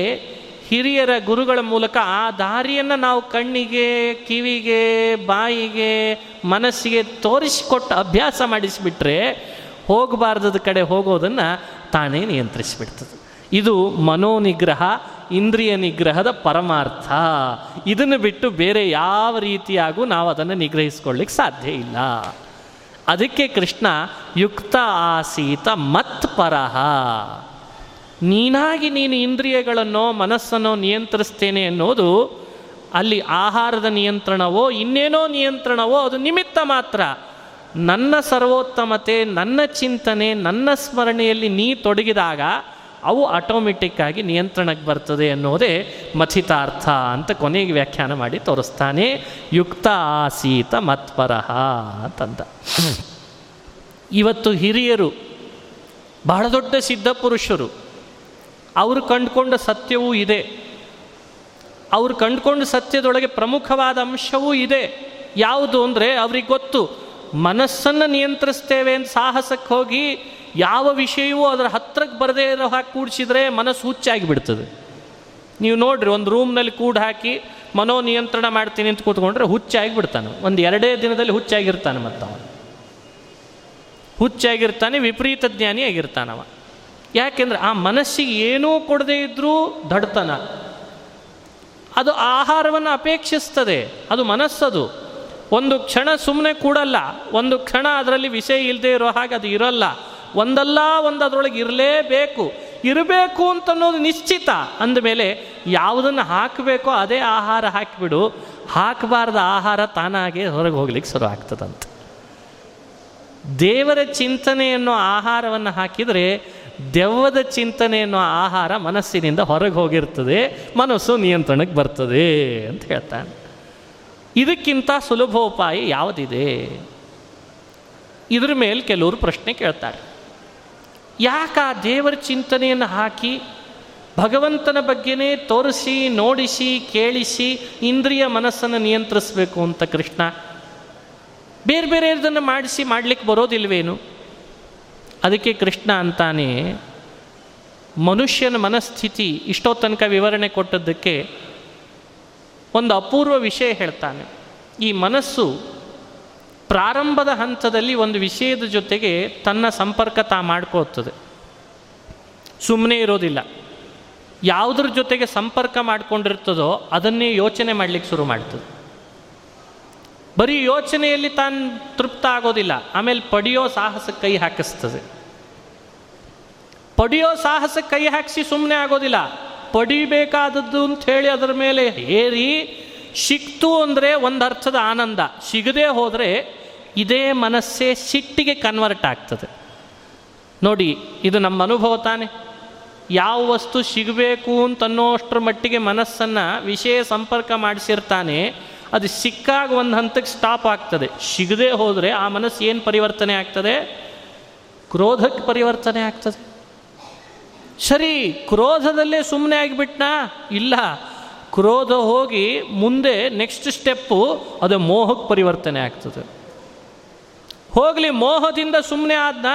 ಹಿರಿಯರ ಗುರುಗಳ ಮೂಲಕ ಆ ದಾರಿಯನ್ನು ನಾವು ಕಣ್ಣಿಗೆ, ಕಿವಿಗೆ, ಬಾಯಿಗೆ, ಮನಸ್ಸಿಗೆ ತೋರಿಸಿಕೊಟ್ಟು ಅಭ್ಯಾಸ ಮಾಡಿಸಿಬಿಟ್ರೆ ಹೋಗಬಾರ್ದದ ಕಡೆ ಹೋಗೋದನ್ನು ತಾನೇ ನಿಯಂತ್ರಿಸಿಬಿಡ್ತದೆ. ಇದು ಮನೋನಿಗ್ರಹ ಇಂದ್ರಿಯ ನಿಗ್ರಹದ ಪರಮಾರ್ಥ. ಇದನ್ನು ಬಿಟ್ಟು ಬೇರೆ ಯಾವ ರೀತಿಯಾಗೂ ನಾವು ಅದನ್ನು ನಿಗ್ರಹಿಸ್ಕೊಳ್ಳಿಕ್ಕೆ ಸಾಧ್ಯ ಇಲ್ಲ. ಅದಕ್ಕೆ ಕೃಷ್ಣ, ಯುಕ್ತ ಆಸೀತ ಮತ್ ಪರಹ. ನೀನಾಗಿ ನೀನು ಇಂದ್ರಿಯಗಳನ್ನೋ ಮನಸ್ಸನ್ನೋ ನಿಯಂತ್ರಿಸ್ತೇನೆ ಅನ್ನೋದು ಅಲ್ಲಿ ಆಹಾರದ ನಿಯಂತ್ರಣವೋ ಇನ್ನೇನೋ ನಿಯಂತ್ರಣವೋ ಅದು ನಿಮಿತ್ತ ಮಾತ್ರ. ನನ್ನ ಸರ್ವೋತ್ತಮತೆ, ನನ್ನ ಚಿಂತನೆ, ನನ್ನ ಸ್ಮರಣೆಯಲ್ಲಿ ನೀ ತೊಡಗಿದಾಗ ಅವು ಆಟೋಮೆಟಿಕ್ಕಾಗಿ ನಿಯಂತ್ರಣಕ್ಕೆ ಬರ್ತದೆ ಅನ್ನೋದೇ ಮಥಿತಾರ್ಥ ಅಂತ ಕೊನೆಗೆ ವ್ಯಾಖ್ಯಾನ ಮಾಡಿ ತೋರಿಸ್ತಾನೆ. ಯುಕ್ತ ಆಸೀತ ಮತ್ಪರಹ ಅಂತಂದ. ಇವತ್ತು ಹಿರಿಯರು, ಬಹಳ ದೊಡ್ಡ ಸಿದ್ಧಪುರುಷರು ಅವರು ಕಂಡುಕೊಂಡ ಸತ್ಯವೂ ಇದೆ. ಅವರು ಕಂಡುಕೊಂಡ ಸತ್ಯದೊಳಗೆ ಪ್ರಮುಖವಾದ ಅಂಶವೂ ಇದೆ. ಯಾವುದು ಅಂದರೆ ಅವ್ರಿಗೆ ಗೊತ್ತು, ಮನಸ್ಸನ್ನು ನಿಯಂತ್ರಿಸ್ತೇವೆ ಅಂತ ಸಾಹಸಕ್ಕೆ ಹೋಗಿ ಯಾವ ವಿಷಯವೂ ಅದರ ಹತ್ತಿರಕ್ಕೆ ಬರದೇ ಇರೋ ಹಾಕಿ ಕೂಡಿಸಿದ್ರೆ ಮನಸ್ಸು ಹುಚ್ಚಾಗಿ ಬಿಡ್ತದೆ ನೀವು ನೋಡ್ರಿ, ಒಂದು ರೂಮ್ನಲ್ಲಿ ಕೂಡಿ ಹಾಕಿ ಮನೋ ನಿಯಂತ್ರಣ ಮಾಡ್ತೀನಿ ಅಂತ ಕೂತ್ಕೊಂಡ್ರೆ ಹುಚ್ಚಾಗಿ ಬಿಡ್ತಾನೆ ಒಂದು ಎರಡೇ ದಿನದಲ್ಲಿ ಹುಚ್ಚಾಗಿರ್ತಾನೆ ಮತ್ತವ ಹುಚ್ಚಾಗಿರ್ತಾನೆ, ವಿಪರೀತ ಜ್ಞಾನಿ ಆಗಿರ್ತಾನವ ಯಾಕೆಂದ್ರೆ ಆ ಮನಸ್ಸಿಗೆ ಏನೂ ಕೊಡದೇ ಇದ್ದರೂ ದಡ್ತನ. ಅದು ಆಹಾರವನ್ನು ಅಪೇಕ್ಷಿಸ್ತದೆ. ಅದು ಮನಸ್ಸದು. ಒಂದು ಕ್ಷಣ ಸುಮ್ಮನೆ ಕೂಡಲ್ಲ, ಒಂದು ಕ್ಷಣ ಅದರಲ್ಲಿ ವಿಷಯ ಇಲ್ಲದೆ ಇರೋ ಹಾಗೆ ಅದು ಇರಲ್ಲ. ಒಂದಲ್ಲ ಒಂದು ಅದರೊಳಗೆ ಇರಲೇಬೇಕು. ಇರಬೇಕು ಅಂತನ್ನೋದು ನಿಶ್ಚಿತ. ಅಂದಮೇಲೆ ಯಾವುದನ್ನು ಹಾಕಬೇಕೋ ಅದೇ ಆಹಾರ ಹಾಕಿಬಿಡು. ಹಾಕಬಾರ್ದ ಆಹಾರ ತಾನಾಗೆ ಹೊರಗೆ ಹೋಗ್ಲಿಕ್ಕೆ ಶುರು ಆಗ್ತದಂತೆ. ದೇವರ ಚಿಂತನೆ ಅನ್ನೋ ಆಹಾರವನ್ನು ಹಾಕಿದರೆ ದೆವ್ವದ ಚಿಂತನೆ ಅನ್ನೋ ಆಹಾರ ಮನಸ್ಸಿನಿಂದ ಹೊರಗೆ ಹೋಗಿರ್ತದೆ, ಮನಸ್ಸು ನಿಯಂತ್ರಣಕ್ಕೆ ಬರ್ತದೆ ಅಂತ ಹೇಳ್ತಾನೆ. ಇದಕ್ಕಿಂತ ಸುಲಭೋಪಾಯ ಯಾವುದಿದೆ? ಇದ್ರ ಮೇಲೆ ಕೆಲವರು ಪ್ರಶ್ನೆ ಕೇಳ್ತಾರೆ. ಯಾಕೆ ಆ ದೇವರ ಚಿಂತನೆಯನ್ನು ಹಾಕಿ ಭಗವಂತನ ಬಗ್ಗೆನೇ ತೋರಿಸಿ, ನೋಡಿಸಿ, ಕೇಳಿಸಿ ಇಂದ್ರಿಯ ಮನಸ್ಸನ್ನು ನಿಯಂತ್ರಿಸಬೇಕು ಅಂತ ಕೃಷ್ಣ. ಬೇರೆ ಬೇರೆ ಇದನ್ನು ಮಾಡಿಸಿ ಮಾಡಲಿಕ್ಕೆ ಬರೋದಿಲ್ವೇನು? ಅದಕ್ಕೆ ಕೃಷ್ಣ ಅಂತಾನೆ, ಮನುಷ್ಯನ ಮನಸ್ಥಿತಿ ಇಷ್ಟೋ ತನಕ ವಿವರಣೆ ಕೊಟ್ಟದ್ದಕ್ಕೆ ಒಂದು ಅಪೂರ್ವ ವಿಷಯ ಹೇಳ್ತಾನೆ. ಈ ಮನಸ್ಸು ಪ್ರಾರಂಭದ ಹಂತದಲ್ಲಿ ಒಂದು ವಿಷಯದ ಜೊತೆಗೆ ತನ್ನ ಸಂಪರ್ಕ ತಾ ಮಾಡ್ಕೋತದೆ ಸುಮ್ಮನೆ ಇರೋದಿಲ್ಲ. ಯಾವುದ್ರ ಜೊತೆಗೆ ಸಂಪರ್ಕ ಮಾಡಿಕೊಂಡಿರ್ತದೋ ಅದನ್ನೇ ಯೋಚನೆ ಮಾಡಲಿಕ್ಕೆ ಶುರು ಮಾಡ್ತದೆ. ಬರೀ ಯೋಚನೆಯಲ್ಲಿ ತಾನು ತೃಪ್ತ ಆಗೋದಿಲ್ಲ, ಆಮೇಲೆ ಪಡೆಯೋ ಸಾಹಸ ಕೈ ಹಾಕಿಸ್ತದೆ. ಪಡೆಯೋ ಸಾಹಸ ಕೈ ಹಾಕಿಸಿ ಸುಮ್ಮನೆ ಆಗೋದಿಲ್ಲ. ಪಡಿಬೇಕಾದದ್ದು ಅಂತ ಹೇಳಿ ಅದರ ಮೇಲೆ ಏರಿ, ಸಿಕ್ತು ಅಂದರೆ ಒಂದು ಅರ್ಥದ ಆನಂದ. ಸಿಗದೆ ಹೋದರೆ ಇದೇ ಮನಸ್ಸೇ ಸಿಟ್ಟಿಗೆ ಕನ್ವರ್ಟ್ ಆಗ್ತದೆ. ನೋಡಿ, ಇದು ನಮ್ಮ ಅನುಭವ ತಾನೆ. ಯಾವ ವಸ್ತು ಸಿಗಬೇಕು ಅಂತನ್ನೋಷ್ಟರ ಮಟ್ಟಿಗೆ ಮನಸ್ಸನ್ನು ವಿಷಯ ಸಂಪರ್ಕ ಮಾಡಿಸಿರ್ತಾನೆ, ಅದು ಸಿಕ್ಕಾಗ ಒಂದು ಹಂತಕ್ಕೆ ಸ್ಟಾಪ್ ಆಗ್ತದೆ. ಸಿಗದೆ ಹೋದರೆ ಆ ಮನಸ್ಸು ಏನು ಪರಿವರ್ತನೆ ಆಗ್ತದೆ? ಕ್ರೋಧಕ್ಕೆ ಪರಿವರ್ತನೆ ಆಗ್ತದೆ. ಸರಿ, ಕ್ರೋಧದಲ್ಲೇ ಸುಮ್ಮನೆ ಆಗಿಬಿಟ್ನಾ? ಇಲ್ಲ. ಕ್ರೋಧ ಹೋಗಿ ಮುಂದೆ ನೆಕ್ಸ್ಟ್ ಸ್ಟೆಪ್ಪು ಅದು ಮೋಹಕ್ಕೆ ಪರಿವರ್ತನೆ ಆಗ್ತದೆ. ಹೋಗಲಿ, ಮೋಹದಿಂದ ಸುಮ್ಮನೆ ಆದ್ನ?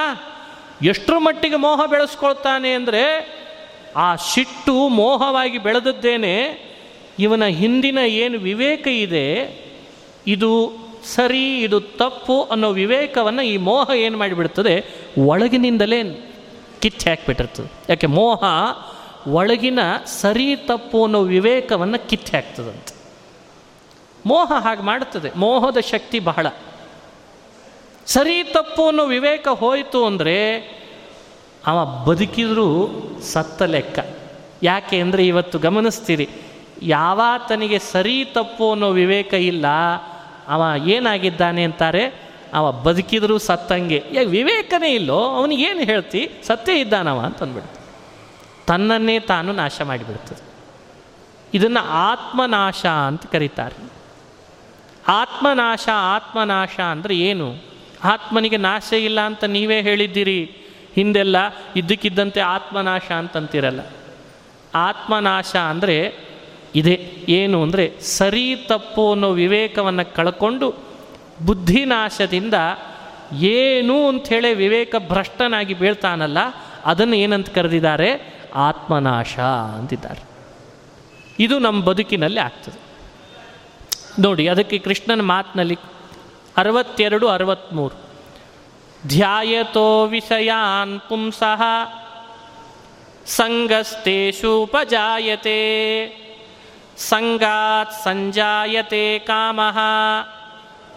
ಎಷ್ಟರ ಮಟ್ಟಿಗೆ ಮೋಹ ಬೆಳೆಸ್ಕೊಳ್ತಾನೆ ಅಂದರೆ, ಆ ಸಿಟ್ಟು ಮೋಹವಾಗಿ ಬೆಳೆದದ್ದೇನೆ, ಇವನ ಹಿಂದಿನ ಏನು ವಿವೇಕ ಇದೆ, ಇದು ಸರಿ, ಇದು ತಪ್ಪು ಅನ್ನೋ ವಿವೇಕವನ್ನು ಈ ಮೋಹ ಏನು ಮಾಡಿಬಿಡ್ತದೆ? ಒಳಗಿನಿಂದಲೇ ಕಿಚ್ಚಿ ಹಾಕ್ಬಿಟ್ಟಿರ್ತದೆ. ಯಾಕೆ, ಮೋಹ ಒಳಗಿನ ಸರಿ, ತಪ್ಪು ಅನ್ನೋ ವಿವೇಕವನ್ನು ಕಿತ್ತಿ ಹಾಕ್ತದಂತೆ. ಮೋಹ ಹಾಗೆ ಮಾಡ್ತದೆ ಮೋಹದ ಶಕ್ತಿ ಬಹಳ. ಸರಿ ತಪ್ಪು ಅನ್ನೋ ವಿವೇಕ ಹೋಯಿತು ಅಂದರೆ ಅವ ಬದುಕಿದರೂ ಸತ್ತ ಲೆಕ್ಕ. ಯಾಕೆ ಅಂದರೆ ಇವತ್ತು ಗಮನಿಸ್ತೀರಿ, ಯಾವಾತನಿಗೆ ಸರಿ ತಪ್ಪು ಅನ್ನೋ ವಿವೇಕ ಇಲ್ಲ, ಅವ ಏನಾಗಿದ್ದಾನೆ ಅಂತಾರೆ, ಅವ ಬದುಕಿದ್ರೂ ಸತ್ತಂಗೆ. ಯಾಕೆ ವಿವೇಕನೇ ಇಲ್ಲೋ ಅವನಿಗೇನು ಹೇಳ್ತಿ? ಸತ್ತೇ ಇದ್ದಾನವ ಅಂತ ಅಂದ್ಬಿಡ್ತು. ತನ್ನನ್ನೇ ತಾನು ನಾಶ ಮಾಡಿಬಿಡ್ತದೆ. ಇದನ್ನು ಆತ್ಮನಾಶ ಅಂತ ಕರೀತಾರೆ. ಆತ್ಮನಾಶ ಆತ್ಮನಾಶ ಅಂದರೆ ಏನು? ಆತ್ಮನಿಗೆ ನಾಶ ಇಲ್ಲ ಅಂತ ನೀವೇ ಹೇಳಿದ್ದೀರಿ. ಹಿಂದೆಲ್ಲ ಇದ್ದಕ್ಕಿದ್ದಂತೆ ಆತ್ಮನಾಶ ಅಂತಂತಿರಲ್ಲ. ಆತ್ಮನಾಶ ಅಂದರೆ ಇದೆ. ಏನು ಅಂದರೆ ಸರಿ ತಪ್ಪು ಅನ್ನೋ ವಿವೇಕವನ್ನು ಕಳ್ಕೊಂಡು ಬುದ್ಧಿನಾಶದಿಂದ ಏನು ಅಂಥೇಳಿ ವಿವೇಕ ಭ್ರಷ್ಟನಾಗಿ ಬೀಳ್ತಾನಲ್ಲ, ಅದನ್ನು ಏನಂತ ಕರೆದಿದ್ದಾರೆ? ಆತ್ಮನಾಶ ಅಂತಿದ್ದಾರೆ. ಇದು ನಮ್ಮ ಬದುಕಿನಲ್ಲಿ ಆಗ್ತದೆ. ನೋಡಿ, ಅದಕ್ಕೆ ಕೃಷ್ಣನ ಮಾತಿನಲ್ಲಿ ಅರವತ್ತೆರಡು ಅರವತ್ತ್ಮೂರು ಧ್ಯಾಯತೋ ವಿಷಯಾನ್ ಪುಂಸಃ ಸಂಗಸ್ತೇಷೂಪಜಾಯತೆ ಸಂಗಾತ್ ಸಂಜಾಯತೆ ಕಾಮಃ,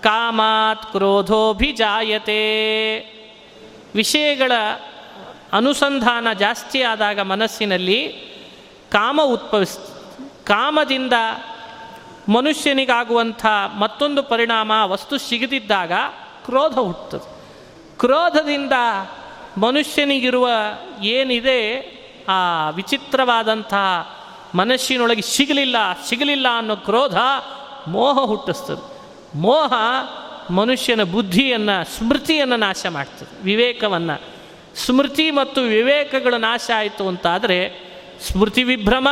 ಕಾಮಾತ್ ಕ್ರೋಧೋಭಿಜಾಯತೆ. ವಿಷಯಗಳ ಅನುಸಂಧಾನ ಜಾಸ್ತಿ ಆದಾಗ ಮನಸ್ಸಿನಲ್ಲಿ ಕಾಮ ಉದ್ಭವಿಸ್, ಕಾಮದಿಂದ ಮನುಷ್ಯನಿಗಾಗುವಂಥ ಮತ್ತೊಂದು ಪರಿಣಾಮ ವಸ್ತು ಸಿಗದಿದ್ದಾಗ ಕ್ರೋಧ ಹುಟ್ಟುತ್ತದೆ. ಕ್ರೋಧದಿಂದ ಮನುಷ್ಯನಿಗಿರುವ ಏನಿದೆ ಆ ವಿಚಿತ್ರವಾದಂತಹ ಮನಸ್ಸಿನೊಳಗೆ ಸಿಗಲಿಲ್ಲ ಸಿಗಲಿಲ್ಲ ಅನ್ನೋ ಕ್ರೋಧ ಮೋಹ ಹುಟ್ಟಿಸ್ತದೆ. ಮೋಹ ಮನುಷ್ಯನ ಬುದ್ಧಿಯನ್ನು, ಸ್ಮೃತಿಯನ್ನು ನಾಶ ಮಾಡ್ತದೆ. ವಿವೇಕವನ್ನು. ಸ್ಮೃತಿ ಮತ್ತು ವಿವೇಕಗಳು ನಾಶ ಆಯಿತು ಅಂತಾದರೆ ಸ್ಮೃತಿ ವಿಭ್ರಮ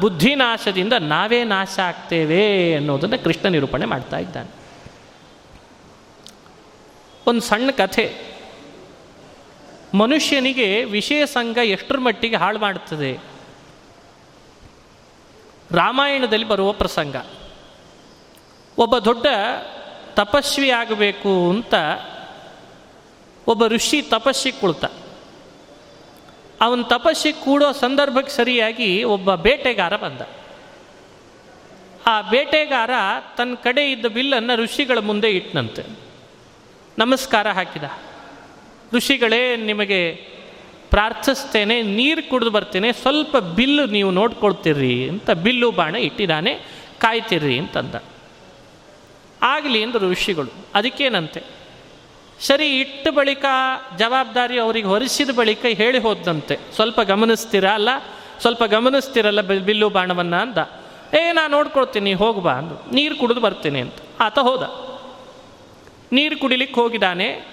ಬುದ್ಧಿನಾಶದಿಂದ ನಾವೇ ನಾಶ ಆಗ್ತೇವೆ ಅನ್ನೋದನ್ನು ಕೃಷ್ಣ ನಿರೂಪಣೆ ಮಾಡ್ತಾ ಇದ್ದಾನೆ. ಒಂದು ಸಣ್ಣ ಕಥೆ. ಮನುಷ್ಯನಿಗೆ ವಿಷಯ ಸಂಘ ಎಷ್ಟರ ಮಟ್ಟಿಗೆ ಹಾಳು ಮಾಡುತ್ತದೆ ರಾಮಾಯಣದಲ್ಲಿ ಬರುವ ಪ್ರಸಂಗ. ಒಬ್ಬ ದೊಡ್ಡ ತಪಸ್ವಿ ಆಗಬೇಕು ಅಂತ ಒಬ್ಬ ಋಷಿ ತಪಸ್ಸಿಗೆ ಕುಳಿತ. ಅವನ ತಪಸ್ಸಿಗೆ ಕೂಡೋ ಸಂದರ್ಭಕ್ಕೆ ಸರಿಯಾಗಿ ಒಬ್ಬ ಬೇಟೆಗಾರ ಬಂದ. ಆ ಬೇಟೆಗಾರ ತನ್ನ ಕಡೆ ಇದ್ದ ಬಿಲ್ಲನ್ನು ಋಷಿಗಳ ಮುಂದೆ ಇಟ್ಟನಂತೆ ನಮಸ್ಕಾರ ಹಾಕಿದ. ಋಷಿಗಳೇ, ನಿಮಗೆ ಪ್ರಾರ್ಥಿಸ್ತೇನೆ, ನೀರು ಕುಡಿದು ಬರ್ತೇನೆ, ಸ್ವಲ್ಪ ಬಿಲ್ಲು ನೀವು ನೋಡ್ಕೊಳ್ತೀರಿ ಅಂತ ಬಿಲ್ಲು ಬಾಣ ಇಟ್ಟಿದ್ದಾನೆ, ಕಾಯ್ತಿರ್ರಿ ಅಂತಂದ. ಆಗಲಿ ಅಂದರು ಋಷಿಗಳು, ಅದಕ್ಕೇನಂತೆ? ಸರಿ, ಇಟ್ಟ ಬಳಿಕ ಜವಾಬ್ದಾರಿ ಅವರಿಗೆ ಹೊರಿಸಿದ ಬಳಿಕ ಹೇಳಿ ಹೋದಂತೆ. ಸ್ವಲ್ಪ ಗಮನಿಸ್ತೀರಾ? ಅಲ್ಲ, ಸ್ವಲ್ಪ ಗಮನಿಸ್ತೀರಲ್ಲ ಬಿಲ್ಲು ಬಾಣವನ್ನು ಅಂದ. ಏ ನಾನು ನೋಡ್ಕೊಳ್ತೀನಿ ಹೋಗ್ಬಾ ಅಂದು. ನೀರು ಕುಡಿದು ಬರ್ತೀನಿ ಅಂತ. ಆತ ಹೋದ. ನೀರು ಕುಡಿಲಿಕ್ಕೆ ಹೋಗಿದ್ದಾನೆ.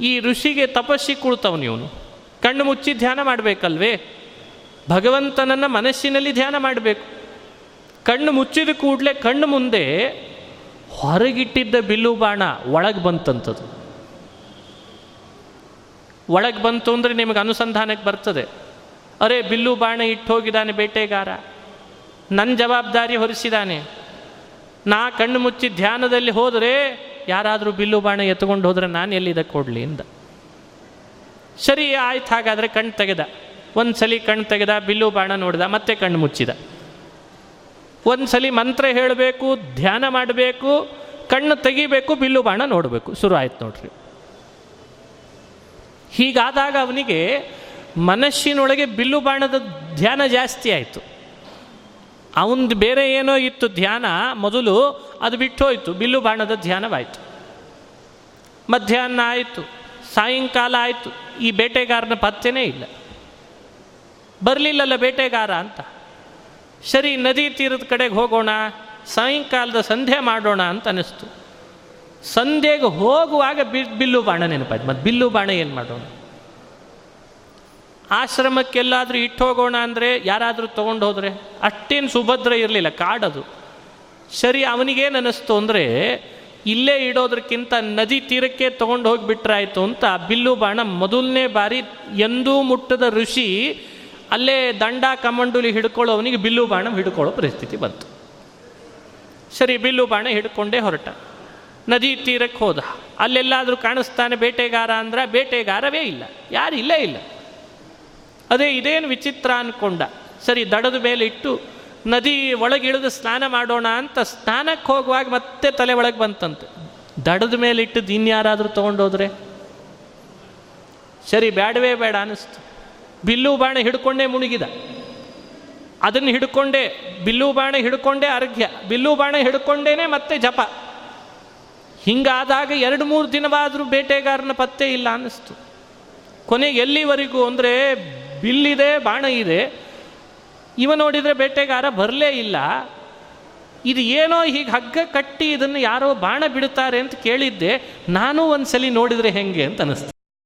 ಈ ಋಷಿಗೆ ತಪಸ್ಸಿ ಕುಳ್ತವನು ಇವನು. ಕಣ್ಣು ಮುಚ್ಚಿ ಧ್ಯಾನ ಮಾಡಬೇಕಲ್ವೇ? ಭಗವಂತನನ್ನು ಮನಸ್ಸಿನಲ್ಲಿ ಧ್ಯಾನ ಮಾಡಬೇಕು. ಕಣ್ಣು ಮುಚ್ಚಿದ ಕೂಡಲೇ ಕಣ್ಣು ಮುಂದೆ ಹೊರಗಿಟ್ಟಿದ್ದ ಬಿಲ್ಲು ಬಾಣ ಒಳಗೆ ಬಂತಂಥದ್ದು ಒಳಗೆ ಬಂತು ಅಂದರೆ ನಿಮಗೆ ಅನುಸಂಧಾನಕ್ಕೆ ಬರ್ತದೆ. ಅರೆ, ಬಿಲ್ಲು ಬಾಣ ಇಟ್ಟು ಹೋಗಿದ್ದಾನೆ ಬೇಟೆಗಾರ. ನನ್ನ ಜವಾಬ್ದಾರಿ ಹೊರಿಸಿದ್ದಾನೆ ನಾ ಕಣ್ಣು ಮುಚ್ಚಿ ಧ್ಯಾನದಲ್ಲಿ ಹೋದರೆ ಯಾರಾದರೂ ಬಿಲ್ಲು ಬಾಣ ಎತ್ಕೊಂಡು ಹೋದರೆ ನಾನು ಎಲ್ಲಿದೆ ಕೊಡಲಿ ಇಂದ ಸರಿ, ಆಯ್ತು, ಹಾಗಾದರೆ ಕಣ್ಣು ತೆಗೆದ. ಒಂದು ಸಲ ಕಣ್ಣು ತೆಗೆದ, ಬಿಲ್ಲು ಬಾಣ ನೋಡಿದ, ಮತ್ತೆ ಕಣ್ಣು ಮುಚ್ಚಿದ. ಒಂದು ಸಲ ಮಂತ್ರ ಹೇಳಬೇಕು, ಧ್ಯಾನ ಮಾಡಬೇಕು, ಕಣ್ಣು ತೆಗಿಬೇಕು, ಬಿಲ್ಲು ಬಾಣ ನೋಡಬೇಕು. ಶುರು ಆಯ್ತು ನೋಡ್ರಿ. ಹೀಗಾದಾಗ ಅವನಿಗೆ ಮನಸ್ಸಿನೊಳಗೆ ಬಿಲ್ಲು ಬಾಣದ ಧ್ಯಾನ ಜಾಸ್ತಿ ಆಯಿತು. ಅವನದು ಬೇರೆ ಏನೋ ಇತ್ತು ಧ್ಯಾನ, ಮೊದಲು ಅದು ಬಿಟ್ಟು ಹೋಯಿತು ಬಿಲ್ಲು ಬಾಣದ ಧ್ಯಾನವಾಯಿತು. ಮಧ್ಯಾಹ್ನ ಆಯಿತು, ಸಾಯಂಕಾಲ ಆಯಿತು, ಈ ಬೇಟೆಗಾರನ ಪತ್ತೆನೇ ಇಲ್ಲ. ಬರಲಿಲ್ಲಲ್ಲ ಬೇಟೆಗಾರ ಅಂತ. ಸರಿ, ನದಿ ತೀರದ ಕಡೆಗೆ ಹೋಗೋಣ, ಸಾಯಂಕಾಲದ ಸಂಧ್ಯೆ ಮಾಡೋಣ ಅಂತ ಅನಿಸ್ತು ಸಂಧ್ಯೆಗೆ ಹೋಗುವಾಗ ಬಿ, ಬಿಲ್ಲು ಬಾಣ ನೆನಪಾಯ್ತು. ಮತ್ತು ಬಿಲ್ಲು ಬಾಣ ಏನು ಮಾಡೋಣ ಆಶ್ರಮಕ್ಕೆಲ್ಲಾದರೂ ಇಟ್ಟು ಹೋಗೋಣ ಅಂದರೆ ಯಾರಾದರೂ ತೊಗೊಂಡು ಹೋದರೆ? ಅಷ್ಟೇನು ಸುಭದ್ರ ಇರಲಿಲ್ಲ, ಕಾಡದು. ಸರಿ, ಅವನಿಗೇನು ಅನ್ನಿಸ್ತು ಅಂದರೆ, ಇಲ್ಲೇ ಇಡೋದಕ್ಕಿಂತ ನದಿ ತೀರಕ್ಕೆ ತೊಗೊಂಡು ಹೋಗಿಬಿಟ್ರಾಯ್ತು ಅಂತ ಬಿಲ್ಲು ಬಾಣ ಮೊದಲನೇ ಬಾರಿ ಎಂದೂ ಮುಟ್ಟದ ಋಷಿ ಅಲ್ಲೇ ದಂಡ ಕಮಂಡುಲಿ ಹಿಡ್ಕೊಳ್ಳೋ ಅವನಿಗೆ ಬಿಲ್ಲು ಬಾಣ ಹಿಡ್ಕೊಳ್ಳೋ ಪರಿಸ್ಥಿತಿ ಬಂತು. ಸರಿ, ಬಿಲ್ಲು ಬಾಣ ಹಿಡ್ಕೊಂಡೇ ಹೊರಟ. ನದಿ ತೀರಕ್ಕೆ ಹೋದ. ಅಲ್ಲೆಲ್ಲಾದರೂ ಕಾಣಿಸ್ತಾನೆ ಬೇಟೆಗಾರ ಅಂದ್ರೆ ಬೇಟೆಗಾರವೇ ಇಲ್ಲ, ಯಾರು ಇಲ್ಲೇ ಇಲ್ಲ. ಅದೇ ಇದೇನು ವಿಚಿತ್ರ ಅಂದ್ಕೊಂಡ ಸರಿ, ದಡದ ಮೇಲೆ ಇಟ್ಟು ನದಿ ಒಳಗಿಳಿದು ಸ್ನಾನ ಮಾಡೋಣ ಅಂತ ಸ್ನಾನಕ್ಕೆ ಹೋಗುವಾಗ ಮತ್ತೆ ತಲೆ ಒಳಗೆ ಬಂತಂತೆ. ದಡದ ಮೇಲೆ ಇಟ್ಟದ್ದು ಇನ್ಯಾರಾದರೂ ತೊಗೊಂಡೋದ್ರೆ ಸರಿ ಬೇಡವೇ ಬೇಡ ಅನ್ನಿಸ್ತು ಬಿಲ್ಲು ಬಾಣ ಹಿಡ್ಕೊಂಡೇ ಮುಳುಗಿದ ಅದನ್ನು ಹಿಡ್ಕೊಂಡೇ, ಬಿಲ್ಲು ಬಾಣ ಹಿಡ್ಕೊಂಡೇ ಅರ್ಘ್ಯ. ಬಿಲ್ಲು ಬಾಣ ಹಿಡ್ಕೊಂಡೇನೆ ಮತ್ತೆ ಜಪ. ಹಿಂಗಾದಾಗ ಎರಡು ಮೂರು ದಿನವಾದರೂ ಬೇಟೆಗಾರನ ಪತ್ತೆ ಇಲ್ಲ ಅನ್ನಿಸ್ತು. ಕೊನೆಗೆ ಎಲ್ಲಿವರೆಗೂ ಅಂದರೆ ಬಿಲ್ಲಿದೆ, ಬಾಣ ಇದೆ. ಇವ ನೋಡಿದರೆ ಬೇಟೆಗಾರ ಬರಲೇ ಇಲ್ಲ. ಇದು ಏನೋ ಹೀಗೆ ಹಗ್ಗ ಕಟ್ಟಿ ಇದನ್ನು ಯಾರೋ ಬಾಣ ಬಿಡುತ್ತಾರೆ ಅಂತ ಕೇಳಿದ್ದೆ. ನಾನು ಒಂದ್ಸಲಿ ನೋಡಿದರೆ ಹೆಂಗೆ ಅಂತ ಅನಿಸ್ತು